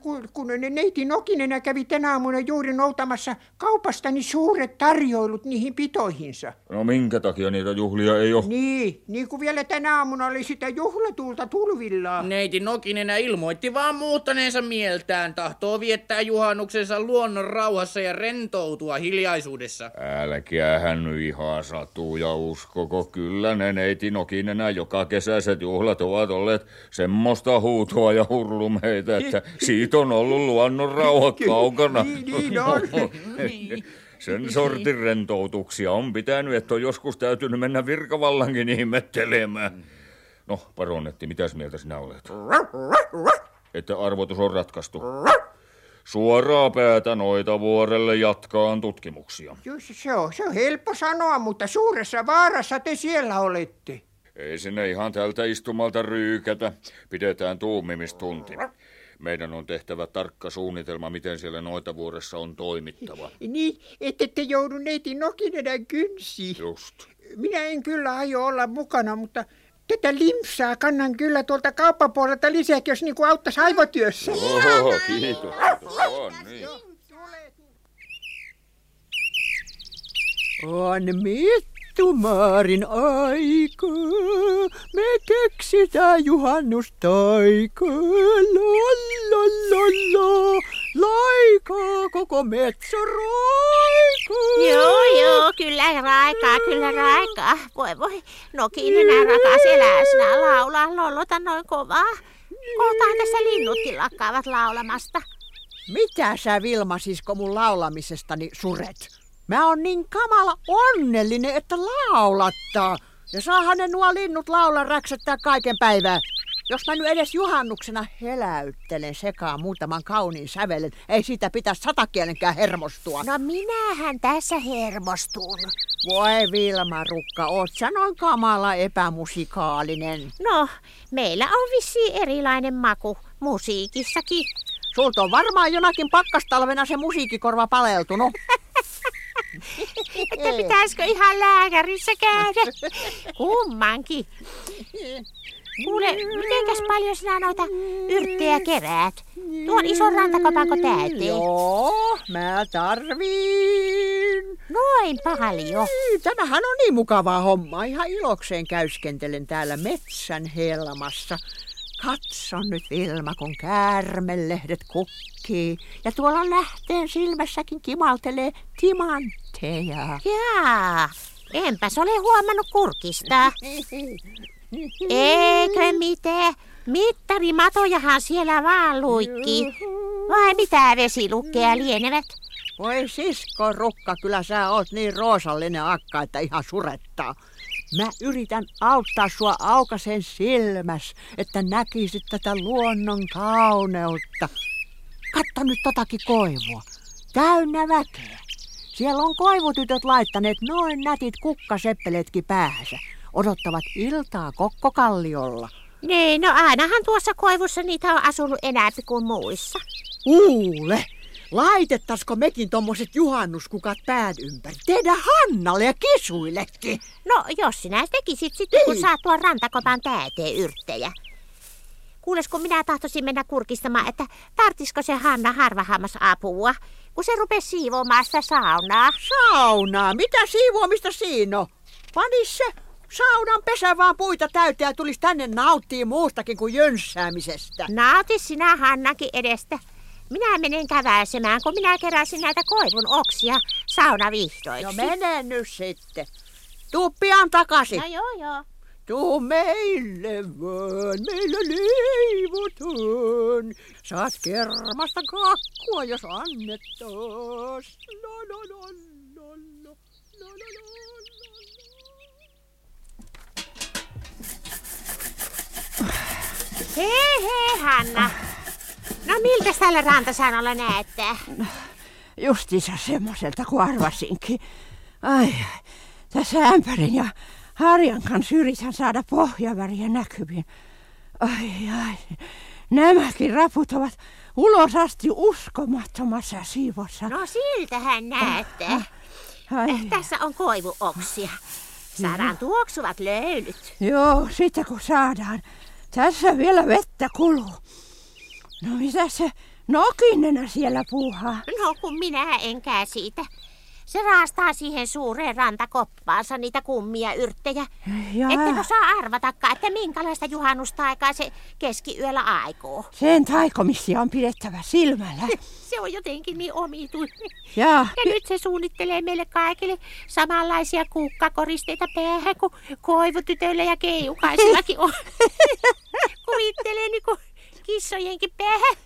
Kun, kun neiti Nokinenä kävi tänä aamuna juuri noutamassa kaupastani suuret tarjoilut niihin pitoihinsa. No minkä takia niitä juhlia ei ole? Niin, niin kuin vielä tänä aamuna oli sitä juhlatulta tulvilla. Neiti Nokinenä ilmoitti vaan muuttaneensa mieltään, tahtoo viettää juhannuksensa luonnon rauhassa ja rentoutua hiljaisuudessa. Älkää hän ihan satuu ja uskoko, kyllä ne neiti Nokinenä joka kesäiset juhlat ovat olleet semmoista huutoa ja hurlumeita, että siitä on ollut luonnon rauha kaukana. Niin, niin on. Sen sortin rentoutuksia on pitänyt, että on joskus täytynyt mennä virkavallankin ihmettelemään. No, paronetti, mitäs mieltä sinä olet? Että arvotus on ratkaistu. Suoraa päätä noita vuorelle jatkaan tutkimuksia. Se on, se on helppo sanoa, mutta suuressa vaarassa te siellä olette. Ei sinne ihan tältä istumalta ryykätä. Pidetään tuumimistunti. Meidän on tehtävä tarkka suunnitelma, miten siellä Noitavuoressa on toimittava. Niin, ette te joudu neiti Nokinenän kynsiin. Just. Minä en kyllä aio olla mukana, mutta tätä limsaa kannan kyllä tuolta kauppapuolelta lisäksi, jos niin kuin auttaisi aivotyössä. Oho, kiitos. On niin. On mittumaarin aika, me keksitään juhannustaika. Lolololo, laikaa koko metsä raikaa. Joo, joo, kyllä raikaa, kyllä raikaa. Voi voi, Nokinen rakas eläisnä laulaa lollota noin kovaa. Kohtaan tässä linnutkin lakkaavat laulamasta. Mitä sä Vilma sisko mun laulamisestani suret? Mä oon niin kamala onnellinen, että laulattaa. Ja saahan ne nuo linnut laulaa räksättää kaiken päivää. Jos mä nyt edes juhannuksena heläyttelen sekaan muutaman kauniin sävelen, ei siitä pitäisi satakienenkään hermostua. No minähän tässä hermostun. Voi Vilma Rukka, oot sä noin kamala epämusikaalinen. No, meillä on vissiin erilainen maku musiikissakin. Sulta on varmaan jonakin pakkastalvena se musiikkikorva paleltunut. Että pitäisikö ihan lääkärissä käydä? Kummankin. Kuule, mitenkäs paljon sinä noita yrttejä keräät? Tuon ison rantakopanko täyteen. Joo, mä tarviin. Noin paljon. Tämähän on niin mukavaa hommaa. Ihan ilokseen käyskentelen täällä metsän helmassa. Katso nyt Vilma, kun käärmelehdet kukkii. Ja tuolla lähteen silmässäkin kimaltelee timantteja. Jaa, enpäs ole huomannut kurkista. Eikö mitään? Mittarimatojahan siellä vaan luikki. Vai mitä vesilukkeja lienevät? Voi sisko Rukka, kyllä sä oot niin roosallinen akka, että ihan surettaa. Mä yritän auttaa sua aukasen silmäs, että näkisit tätä luonnon kauneutta. Katso nyt totakin koivua. Täynnä väkeä. Siellä on koivutytöt laittaneet noin nätit kukkaseppeleetkin päähänsä. Odottavat iltaa kokkokalliolla. Niin, no ainahan tuossa koivussa niitä on asunut enääpi kuin muissa. Kuule, laitettaisiko mekin tommoset juhannuskukat päät ympäri? Tehdä Hannalle ja kisuillekin. No, jos sinä tekisit sitten, kun saat tuon rantakopan täyteen yrttejä. Kuules, kun minä tahtoisin mennä kurkistamaan, että tartisiko se Hanna harvahammas apua, kun se rupesi siivoamaan sitä saunaa. Saunaa? Mitä siivoamista siinä on? Panis se saunan pesä vaan puita täyteen ja tulisi tänne nauttii muustakin kuin jönssäämisestä. Nauti sinä Hannakin edestä. Minä menen käväisemään, kun minä keräsin näitä koivun oksia saunavihdoiksi. No mene nyt sitten. Tuu pian takaisin. No joo joo. Tuu meille vaan, meillä leivotaan. Saat kermasta kakkua, jos annettas. No, no, no, no, no, no, no, Hei hei Hanna. No miltä tällä rantasäännöllä näyttää? Justiinsa semmoiselta kuin arvasinkin. Ai, tässä ämpärin ja harjan kanssa yritän saada pohjaväriä näkyviin. Ai, ai, nämäkin raput ovat ulos asti uskomattomassa siivossa. No siltähän näyttää. Ai. Eh, Tässä on koivuoksia. Saadaan tuoksuvat löylyt. Joo, sitten kun saadaan. Tässä vielä vettä kuluu. No mitä se nokinena siellä puuhaa? No kun minä en käsitä. Se raastaa siihen suureen rantakoppaansa niitä kummia yrttejä. Jaa. Ette osaa arvatakaan, että minkälaista juhannustaikaa se keskiyöllä aikoo. Sen taikomisia on pidettävä silmällä. Se on jotenkin niin omituinen. Jaa. Ja nyt se suunnittelee meille kaikille samanlaisia kukkakoristeita päähän kuin koivutytöillä ja keijukaisillakin on. Kuvittelee niin kuin kissojenkin päähän.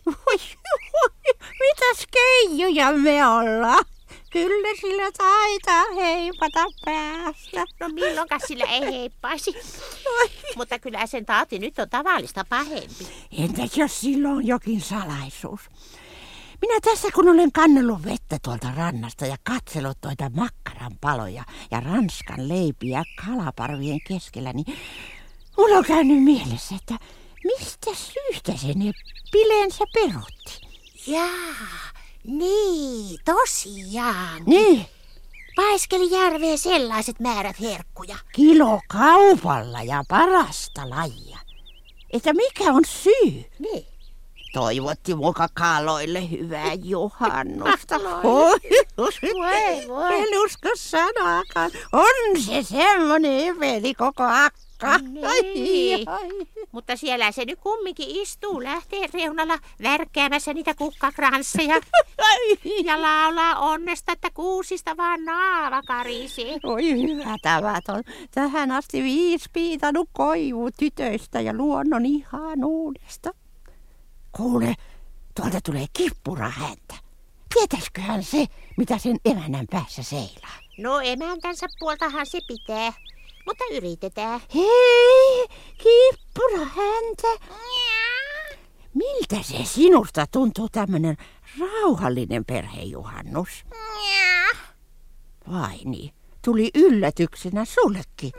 Mitäs keijuja me ollaan? Kyllä sillä taitaa heipata päästä. No milloinkas sillä ei heippaisi. Mutta kyllä sen taati nyt on tavallista pahempi. Entäs jos sillä on jokin salaisuus? Minä tässä kun olen kannellut vettä tuolta rannasta ja katsellut noita makkaran paloja ja ranskan leipiä kalaparvien keskellä, niin mulla on käynyt mielessä, että mistä syystä se ne pilensä perutti? Jaa, niin, tosiaan. Niin, Paiskeli järveen sellaiset määrät herkkuja. kilo kaupalla ja parasta lajia. Että mikä on syy? Niin. Toivotti muka kaloille hyvää juhannusta. Voi, Voi, voi. En usko sanaakaan. On se semmonen eveli koko akka. Niin. Ai, ai. Mutta siellä se nyt kumminkin istuu lähteen reunalla värkkäämässä niitä kukkakransseja. ja laulaa onnesta, että kuusista vaan naava karisee. Oi hyvä tavaton. Tähän asti viisi piitannut koivu tytöistä ja luonnon ihanuudesta. Kuule, tuolta tulee kippura häntä. Tietäisköhän se, mitä sen emännän päässä seilaa? No emäntänsä puoltahan se pitää. Mutta yritetään. Hei, kippura häntä. Miltä se sinusta tuntuu tämmönen rauhallinen perhejuhannus? Vai niin, tuli yllätyksenä sullekin.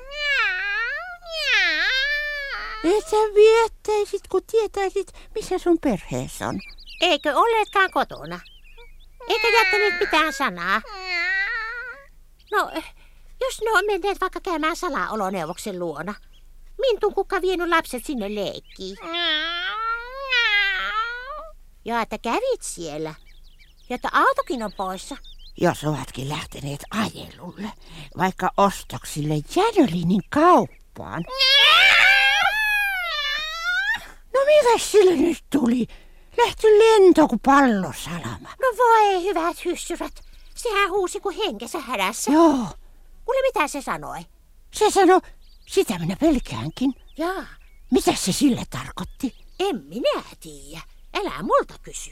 Et sä viettäisit, kun tietäisit, missä sun perheessä on. Eikö olleetkaan kotona? Eikä jättänyt mitään sanaa. No, jos ne on menneet vaikka käymään salaoloneuvoksen luona. Mintun kuka vienyt lapset sinne leikkiin. Ja että kävit siellä. Ja että autokin on poissa. Jos ovatkin lähteneet ajelulle, vaikka ostoksille Jänölinin kauppaan. No mitä sille nyt tuli? Lähti lento kuin pallosalama. No voi hyvät hyssyrät. Sehän huusi kuin henkensä hädässä. Joo, Kuule mitä se sanoi? se sano, sitä minä pelkäänkin. Jaa, Mitä se sille tarkoitti? en minä tiedä. Älä multa kysy.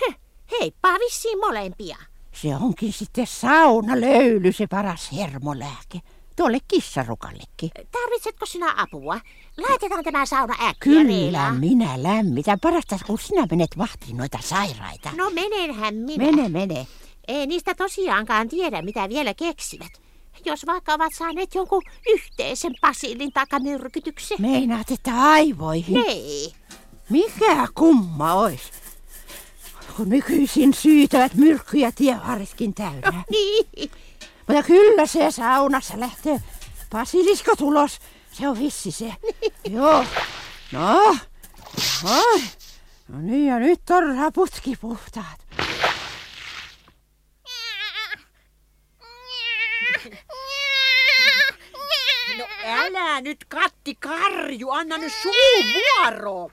Heh, heippaa vissiin molempia. Se onkin sitten saunalöyly se paras hermolääke. Tuolle kissarukallekin. Tarvitsetko sinä apua? Laitetaan tämä sauna äkkiä Kyllä reilaa. minä lämmitän. Parasta kun sinä menet vahtiin noita sairaita. No menenhän minä. Mene, mene. Ei niistä tosiaankaan tiedä, mitä vielä keksivät. Jos vaikka ovat saaneet jonkun yhteisen basilin takamyrkytyksen. Meinaat, että aivoihin. Ei. Mikä kumma ois? Kun nykyisin syytävät myrkkyjä tievarretkin täynnä. Niin. Mutta kyllä se saunassa lähtee basilisko tulos. Se on vissi se. Joo. No. Ai. No niin, ja nyt on raputki puhtaat. Älä nyt Katti Karju, anna nyt suu vuoro.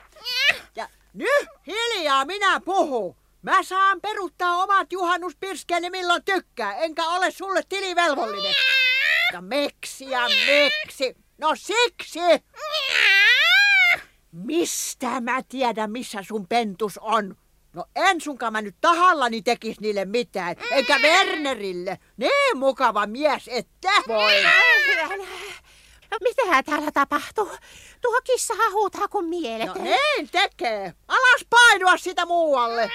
Ja nyt hiljaa minä puhun. Mä saan peruttaa omat juhannuspirskeeni milloin tykkää, enkä ole sulle tilivelvollinen. Ja meksi ja meksi. No siksi. Mistä mä tiedän, missä sun pentus on? No en sunkaan mä nyt tahallani tekis niille mitään, eikä Wernerille. Niin mukava mies, että voi. No mitähän täällä tapahtuu? Tuo kissahan huutaa kuin mielet. No niin tekee. Alas painua sitä muualle.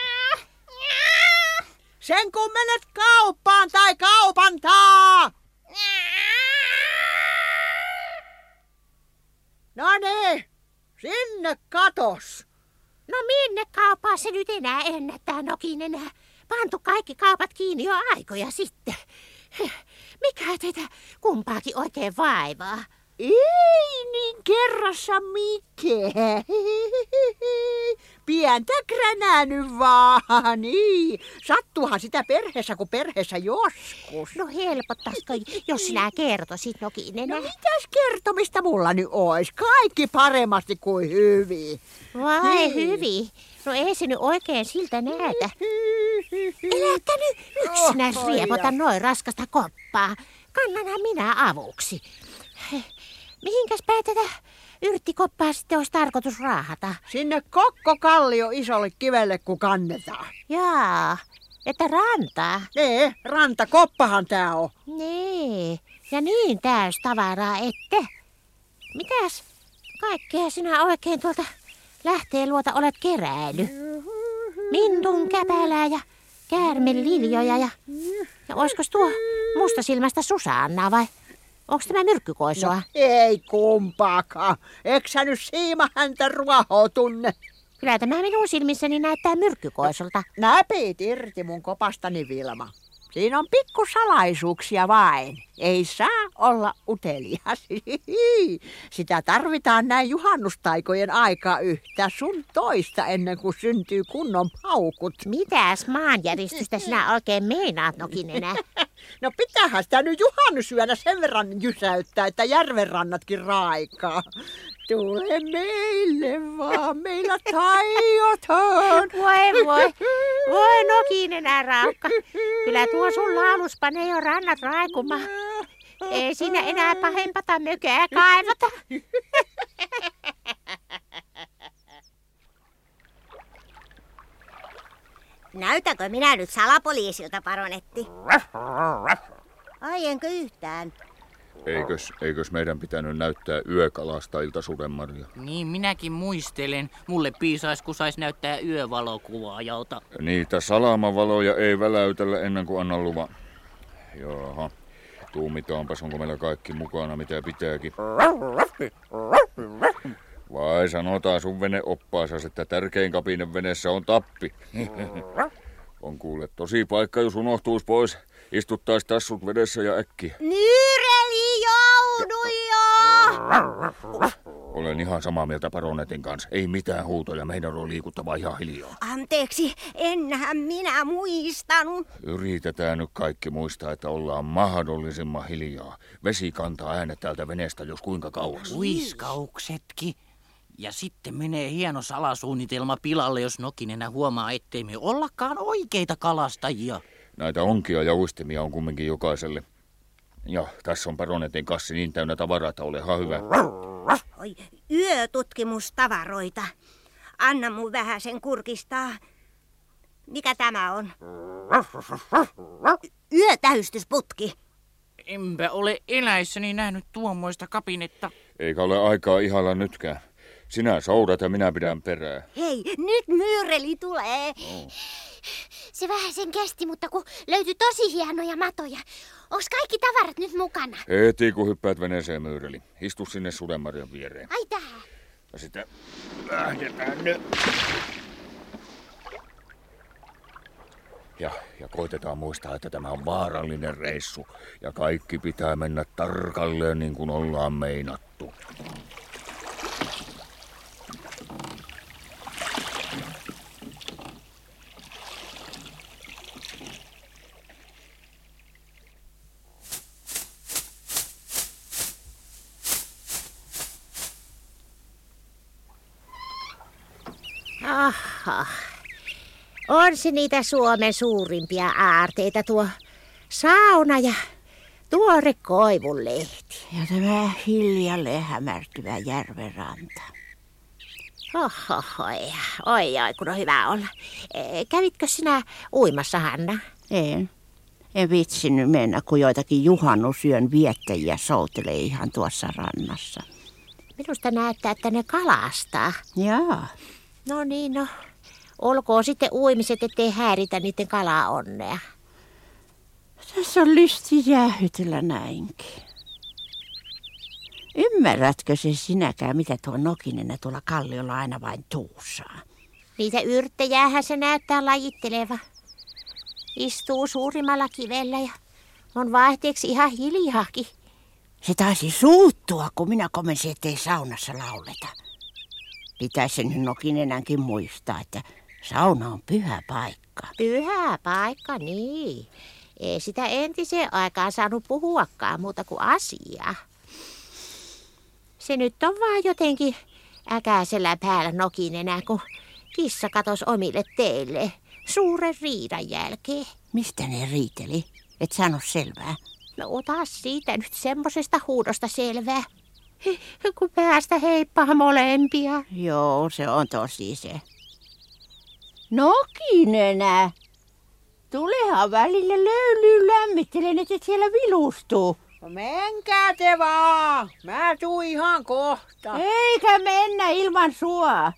Sen kun menet kauppaan tai kaupantaa. No niin, sinne katos. No minne kauppaan se nyt enää ennättää Nokinen? Pantu kaikki kaupat kiinni jo aikoja sitten. Mikä teitä kumpaakin oikein vaivaa? Ei niin kerrassa mikään. Pientä kränää nyt vaan, niin. Sattuuhan sitä perheessä kuin perheessä joskus. No helpottaisiko, jos sinä kertoisit Nokinen? No mitäs kertomista mulla nyt ois? Kaikki paremmasti kuin hyvin. Vai Niin. hyvin. No ei se nyt oikein siltä näytä. Äläkä nyt yksinä Oho, riepota noin raskasta koppaa. Kannanhan minä avuksi. Mihinkäs päin tätä yrttikoppaa sitten olisi tarkoitus raahata? Sinne kokko kallio isolle kivelle, kun kannetaan. Jaa, että rantaa. Nee, rantakoppahan tää on. Nee, ja niin täys tavaraa ette. Mitäs kaikkea sinä oikein tuolta lähteen luota olet keräily? Mintun käpälää ja käärmeliljoja ja... Ja oiskos tuo mustasilmästä Susanna vai onko tämä myrkkykoisoa? No, ei kumpaakaan. Eikö sä nyt siima häntä ruohoa tunne? Kyllä tämä minun silmissäni näyttää myrkkykoisolta. Näpit irti mun kopastani, Vilma. Siinä on pikku salaisuuksia vain. Ei saa olla utelias. Sitä tarvitaan näin juhannustaikojen aikaa yhtä sun toista ennen kuin syntyy kunnon paukut. Mitäs maanjäristystä sinä oikein meinaat, Nokinenä? No pitäähän sitä nyt juhannusyönä sen verran jysäyttää, että järvenrannatkin raikaa. Tule meille vaan, meillä taiotaan. Voi voi, voi Nokinenä raukka. Kyllä tuo sun laulus panee jo rannat raikumaan. Ei siinä enää pahempata mökää kaivata. Näytäkö minä nyt salapoliisilta, paronetti? Ai enkö yhtään? Eikös, eikös meidän pitänyt näyttää yökalastajilta sudenmarja? Niin minäkin muistelen. Mulle piisais, kun sais näyttää yövalokuvaajalta. Niitä salamavaloja ei väläytellä ennen kuin annan luvan. Jaha. Tuumitaanpas, onko meillä kaikki mukana, mitä pitääkin. Vai sanotaan sun vene oppaasas, että tärkein kapinen veneessä on tappi. on kuule tosi paikka, jos unohtuisi pois. Istuttais tassut vedessä ja äkkiä. Nyyreli jouduja! Olen ihan samaa mieltä paronetin kanssa. Ei mitään huutoja, meidän on liikuttava ihan hiljaa. Anteeksi, enhän minä muistanut. Yritetään nyt kaikki muistaa, että ollaan mahdollisimman hiljaa. Vesi kantaa äänet täältä veneestä, jos kuinka kauas. Uiskauksetkin. Ja sitten menee hieno salasuunnitelma pilalle, jos Nokinenä huomaa, ettei me ollakaan oikeita kalastajia. Näitä onkia ja uistimia on kumminkin jokaiselle. Ja tässä on paronetin kassi niin täynnä tavaraa, että olehan hyvä. Oi, yötutkimustavaroita. Anna mun vähän sen kurkistaa. Mikä tämä on? Yötähystysputki. Enpä ole eläissäni nähnyt tuommoista kapinetta. Eikä ole aikaa ihalla nytkään. Sinä soudat ja minä pidän perää. Hei, nyt myyreli tulee. Se vähän sen kesti, mutta kun löytyi tosi hienoja matoja. Onks kaikki tavarat nyt mukana? Heti kun hyppäät veneeseen myyreli. Istu sinne sudenmarjan viereen. Ai tähän. Ja sitten lähdetään nyt. Ja, ja koitetaan muistaa, että tämä on vaarallinen reissu. Ja kaikki pitää mennä tarkalleen niin kuin ollaan meinattu. Aha. On se niitä Suomen suurimpia aarteita tuo sauna ja tuore koivunlehti. Ja tämä hiljalleen hämärtyvä järvenranta. Oho, oi, oi, oi, kun on hyvä olla. E, kävitkö sinä uimassa, Hanna? En. En vitsinyt mennä, kun joitakin juhannusyön viettäjiä soutelee ihan tuossa rannassa. Minusta näyttää, että ne kalastaa. Jaa. No niin, no. Olkoon sitten uimiset, ettei häiritä niiden kalaonnea. Tässä on lysti jäähytellä näinkin. Ymmärrätkö se sinäkään, mitä tuo Nokinen tuolla kalliolla aina vain tuusaa? Niitä yrttejäähän se näyttää lajitteleva. Istuu suurimmalla kivellä ja on vaihteeksi ihan hiljaakin. Se taisi suuttua, kun minä komensin, ettei saunassa lauleta. Pitäisi sen nyt Nokinenänkin muistaa, että sauna on pyhä paikka. Pyhä paikka, niin. Ei sitä entiseen aikaan saanut puhuakaan muuta kuin asiaa. Se nyt on vaan jotenkin äkäisellä päällä nokinenä, kun kissa katos omille teille suuren riidan jälkeen. Mistä ne riiteli? Et sano selvää. No ota siitä nyt semmosesta huudosta selvää. Kun päästä heippaa molempia. Joo, se on tosi se. Nokinenä! Tulehan välillä löylyyn lämmittelen, että et siellä vilustuu. No menkää te vaan. Mä tuun ihan kohta. Eikä mennä ilman sua.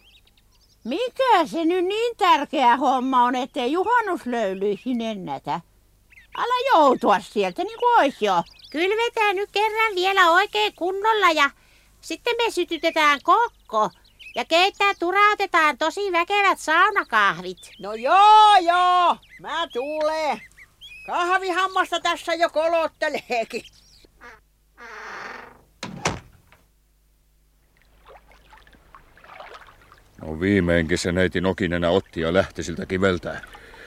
Mikä se nyt niin tärkeä homma on, ettei juhannuslöylyihin ennätä? Ala joutua sieltä niin kuin ois jo. Kylvetään nyt kerran vielä oikein kunnolla ja sitten me sytytetään kokko. Ja keittää turautetaan tosi väkevät saunakahvit. No joo joo, mä tulen. Kahvihammasta tässä jo kolotteleekin. No viimeinkin se neiti Nokinenä otti ja lähti siltä kiveltään.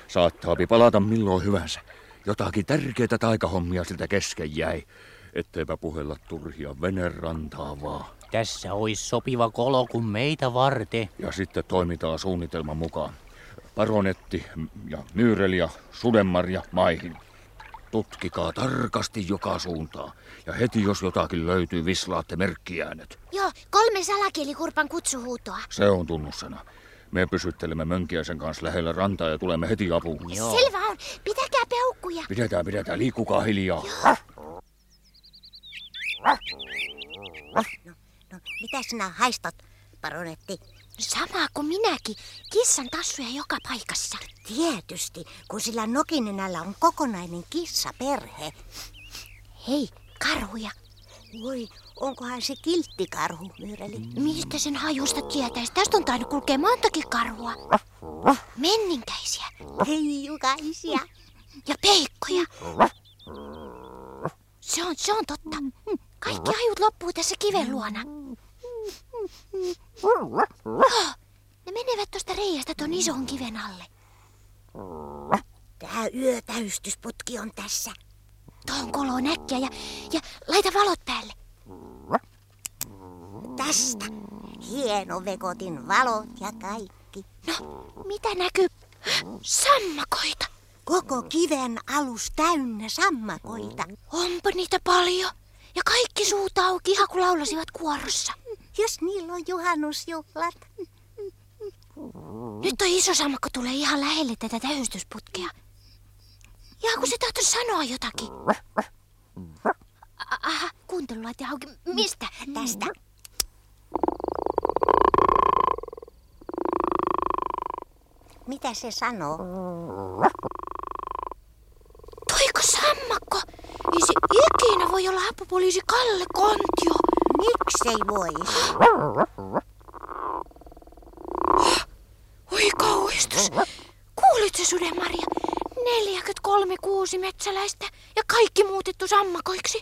Saattaapi palata milloin hyvänsä. Jotakin tärkeitä taikahommia siltä kesken jäi. Etteipä puhella turhia venerantaa vaan. Tässä olisi sopiva kolo kuin meitä varte. Ja sitten toimitaan suunnitelman mukaan. Paronetti ja Myyreli ja Sudenmarja maihin. Tutkikaa tarkasti joka suuntaan. Ja heti jos jotakin löytyy, vislaatte merkkiäänet. Joo, kolme salakielikurpan kutsuhuutoa. Se on tunnussana. Me pysyttelemme Mönkiäisen kanssa lähellä rantaa ja tulemme heti apuun. Joo. Selvä on. Pitäkää peukkuja. Pidetään, pidetään. Liikkukaa hiljaa. Joo. No, no, no, no mitä sinä haistat, paronetti? No, sama kuin minäkin. Kissan tassuja joka paikassa. Tietysti, kun sillä nokinenällä on kokonainen kissaperhe. Hei, karhuja. Voi, onkohan se kilttikarhu, Myyreli? Mistä sen hajusta tietäisi? Tästä on tainnut kulkea montakin karhua. Menninkäisiä. Heijukaisia. Ja peikkoja. Se on, se on totta. Kaikki hajut loppuu tässä kiven luona. Ne menevät tuosta reiästä ton ison kiven alle. Tää yötäystysputki on tässä. Tuohon kolo näkkiä ja, ja laita valot päälle. Tästä. Hieno vekotin valot ja kaikki. No, mitä näkyy? Sammakoita. Koko kiven alus täynnä sammakoita. Onpa niitä paljon. Ja kaikki suut auki ihan kun laulasivat kuorossa. Jos niillä on juhannusjuhlat. Nyt tuo iso sammakko tulee ihan lähelle tätä täystysputkea. Ja kun se tahtoi sanoa jotakin. Aha, kuuntelulaite auki. Mistä? Tästä. Mitä se sanoo? Toiko sammakko? Ei se ikinä voi olla apupoliisi Kalle Kontio. Miksei vois? Oi kauhistus. Kuulitko Suden Maria? 43 kuusi metsäläistä ja kaikki muutettu sammakoiksi.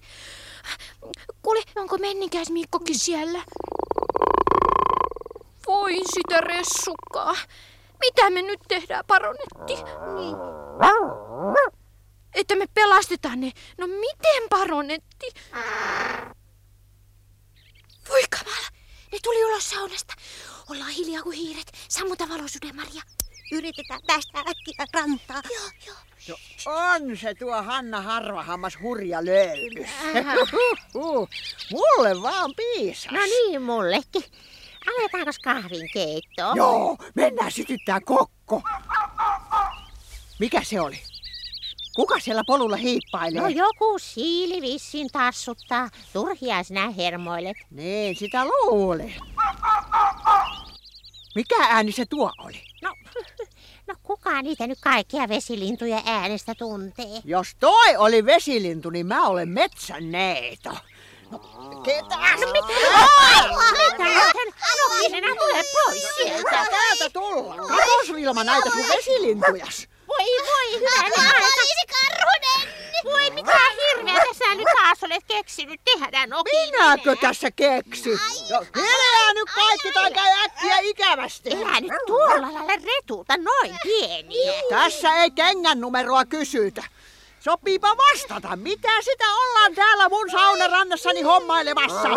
Kuule, onko menninkäis Mikkokin siellä? Voi sitä ressukkaa. Mitä me nyt tehdään, paronetti? Niin. Että me pelastetaan ne. No miten, paronetti? Voi kamala, ne tuli ulos saunasta. Ollaan hiljaa kuin hiiret. Sammuta valo, Suden Maria. Yritetään päästä äkkiä rantaa. Joo, joo. No, on se tuo Hanna Harvahammas hurja löydys. Mulle vaan piisas. No niin, mullekin. Aletaanko kahvin keittoon? Joo, mennään sytyttää kokko. Mikä se oli? Kuka siellä polulla hiippailee? No joku siili vissiin tassuttaa. Turhia sinä hermoilet. Niin, sitä luulin. Mikä ääni se tuo oli? No, no kuka niitä nyt kaikkia vesilintuja äänestä tuntee? Jos toi oli vesilintu, niin mä olen metsänneito. No, ketä? No mitä? Mitä? No minä tule pois sieltä. Täältä tulla? Katos Vilma näitä sun vesilintujas. Voi voi, hyvä Poliisi Karhunen! Voi mitä hirveätä sä nyt taas olet keksinyt tehdä, no Minäkö tässä keksi? No, hiljaa nyt kaikki tai käy äkkiä ikävästi. Elä nyt tuolla lailla retulta noin pieniä. Tässä ei kengän numeroa kysytä. Sopiipa vastata, mitä sitä ollaan täällä mun saunarannassani hommailemassa?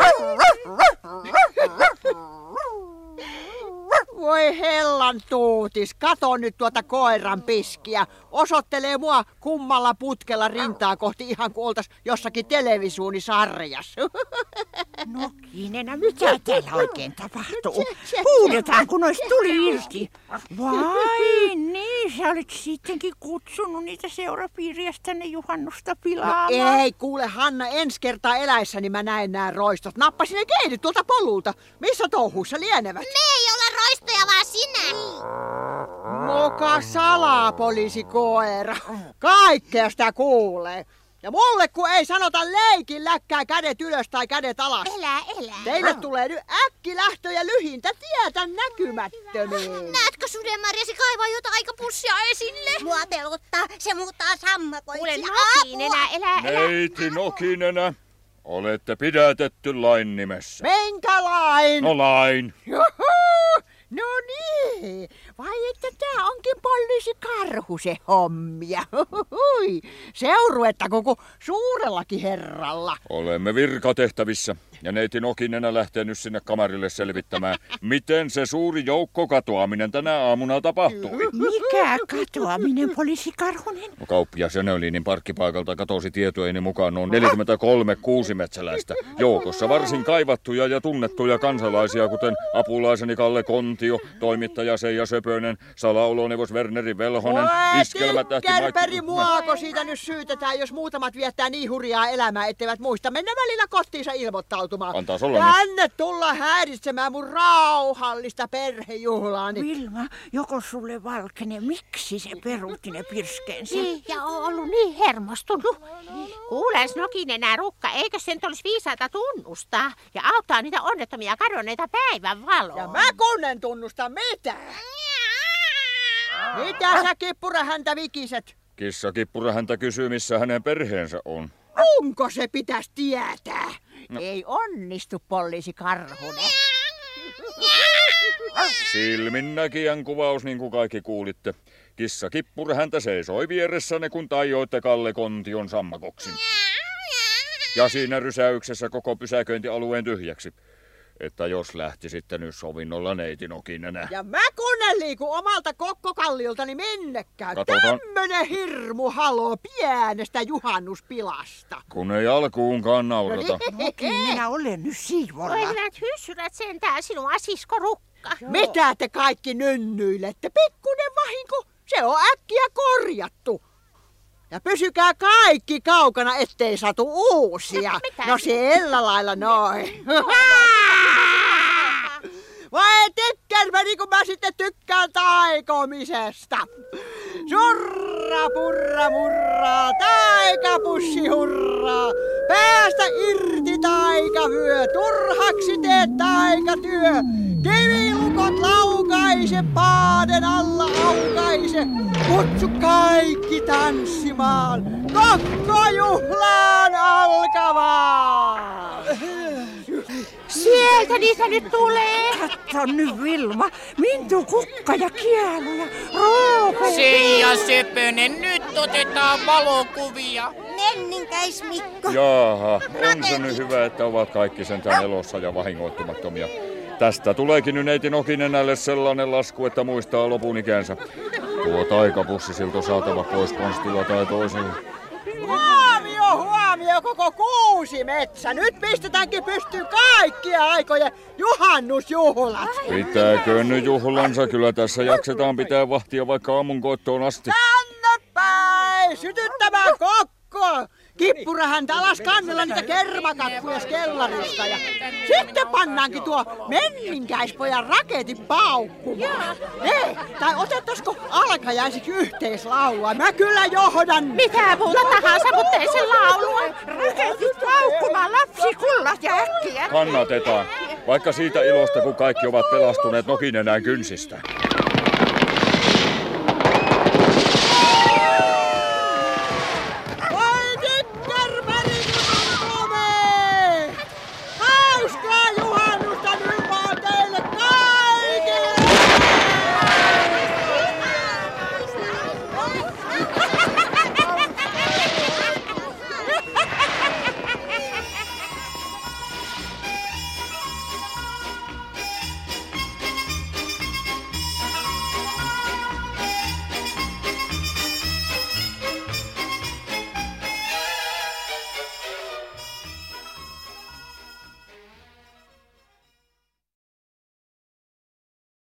Voi hellan tuutis, kato nyt tuota koiran piskiä. Osoittelee mua kummalla putkella rintaa kohti ihan kuin oltais jossakin televisuunisarjassa. No Kiinenä, mitä täällä oikein tapahtuu? Huudetaan, kun olisi tuli irti. Vai niin, sä olit sittenkin kutsunut niitä seurapiiriästä tänne juhannusta No pilaamaan. ei, kuule Hanna, ensi kertaa eläessäni mä näen nämä roistot. Nappasin ne keinit tuolta polulta. Missä touhuissa lienevät? Me ei olla roistoja, vaan sinä. Moka salapoliisikoira. Kaikkea sitä kuulee. Ja mulle kun ei sanota leikin läkkää kädet ylös tai kädet alas. Elä, elä. Teille tulee nyt äkkilähtö ja lyhintä tietä näkymättömiin. Näetkö Suden Maria, se kaivaa jotain aikapussia esille? Mua pelottaa, se muuttaa sammakoiksi. Kuule nokiinenä, elä, elä. Neiti Nokinenä, olette pidätetty lain nimessä. Minkä lain? No lain. Juhu! No niin, vai että tää onkin poliisi karhu se hommia. Huhui. Seuruetta koko suurellakin herralla. Olemme virkatehtävissä ja neiti Nokinenä lähtee nyt sinne kamarille selvittämään, miten se suuri joukko katoaminen tänä aamuna tapahtui. Mikä katoaminen, poliisi Karhunen? No, kauppias Jönölinin parkkipaikalta katosi tietojeni mukaan noin 43 kuusimetsäläistä. Joukossa varsin kaivattuja ja tunnettuja kansalaisia, kuten apulaiseni Kalle Kontio, toimittaja Seija Söpönen, salaoloneuvos Werneri Velhonen, Voi iskelmätähti Kärpäri muako siitä nyt syytetään, jos muutamat viettää niin hurjaa elämää, etteivät muista mennä välillä kotiinsa ilmoittautumaan. Antaas olla nyt. Tänne tulla häiritsemään mun rauhallista perhejuhlaani. Vilma, joko sulle valkene, miksi se peruutti ne pirskeensä? Niin, ja on ollut niin hermostunut. Kuules Nokinenä Rukka, eikö sen olisi viisaata tunnustaa ja auttaa niitä onnettomia kadonneita päivän valoon? Ja mä kun en tunnusta mitään. Mitä sä kippura häntä vikiset? Kissa kippura häntä kysyy, missä hänen perheensä on. Onko se pitäisi tietää? No. Ei onnistu, poliisi Karhunen. Silminnäkijän kuvaus, niin kuin kaikki kuulitte. Kissa kippura häntä seisoi vieressänne, kun tajoitte Kalle Kontion sammakoksin. Ja siinä rysäyksessä koko pysäköintialueen tyhjäksi. Että jos lähtisitte nyt sovinnolla neiti Nokinenä. Ja mä kun en liiku omalta kokkokallioltani minnekään. Katsotaan. Tämmönen hirmu halo pienestä juhannuspilasta. Kun ei alkuunkaan naurata. Moki, minä olen nyt siivolla. Oi hyvät hyssyrät sentään sinun asisko Rukka. Mitä te kaikki nynnyilette? Pikkunen vahinko. Se on äkkiä korjattu. Ja pysykää kaikki kaukana, ettei satu uusia. No sillä lailla noin. Vai tykkään mä niin kuin mä sitten tykkään taikomisesta. Surra purra murraa, taikapussi hurraa. Päästä irti taikavyö, turhaksi teet taikatyö. Kivilukot laukaise, paaden alla aukaise. Kutsu kaikki tanssimaan, kokko juhlaan. Sieltä niitä nyt tulee. Katso nyt Vilma, Mintu kukka ja kielu ja roope. Seija Sepönen, nyt otetaan valokuvia. Menninkäis Mikko. Jaaha, on se nyt hyvä, että ovat kaikki sentään elossa ja vahingoittumattomia. Tästä tuleekin nyt neiti Nokinenälle sellainen lasku, että muistaa lopun ikänsä. Tuo taikapussi siltä saatava pois konstilla tai toisella. Huomio, koko kuusi metsä. Nyt pistetäänkin pystyyn kaikkia aikojen juhannusjuhlat. Pitääkö nyt juhlansa? Kyllä tässä jaksetaan pitää vahtia vaikka aamun koottoon asti. Tänne päin, sytyttämään kokko. Kippura häntä alas kannella niitä kermakakkuja kellarista ja sitten pannaankin tuo menninkäispojan raketin paukkumaan. Hei, tai otettaisiko alkajaisiksi yhteislaulua? Mä kyllä johdan. Mitä muuta tahansa, mutta ei se laulua. Raketit paukkumaan lapsi kullat ja äkkiä. Kannatetaan. Vaikka siitä ilosta, kun kaikki ovat pelastuneet Nokinenään kynsistä.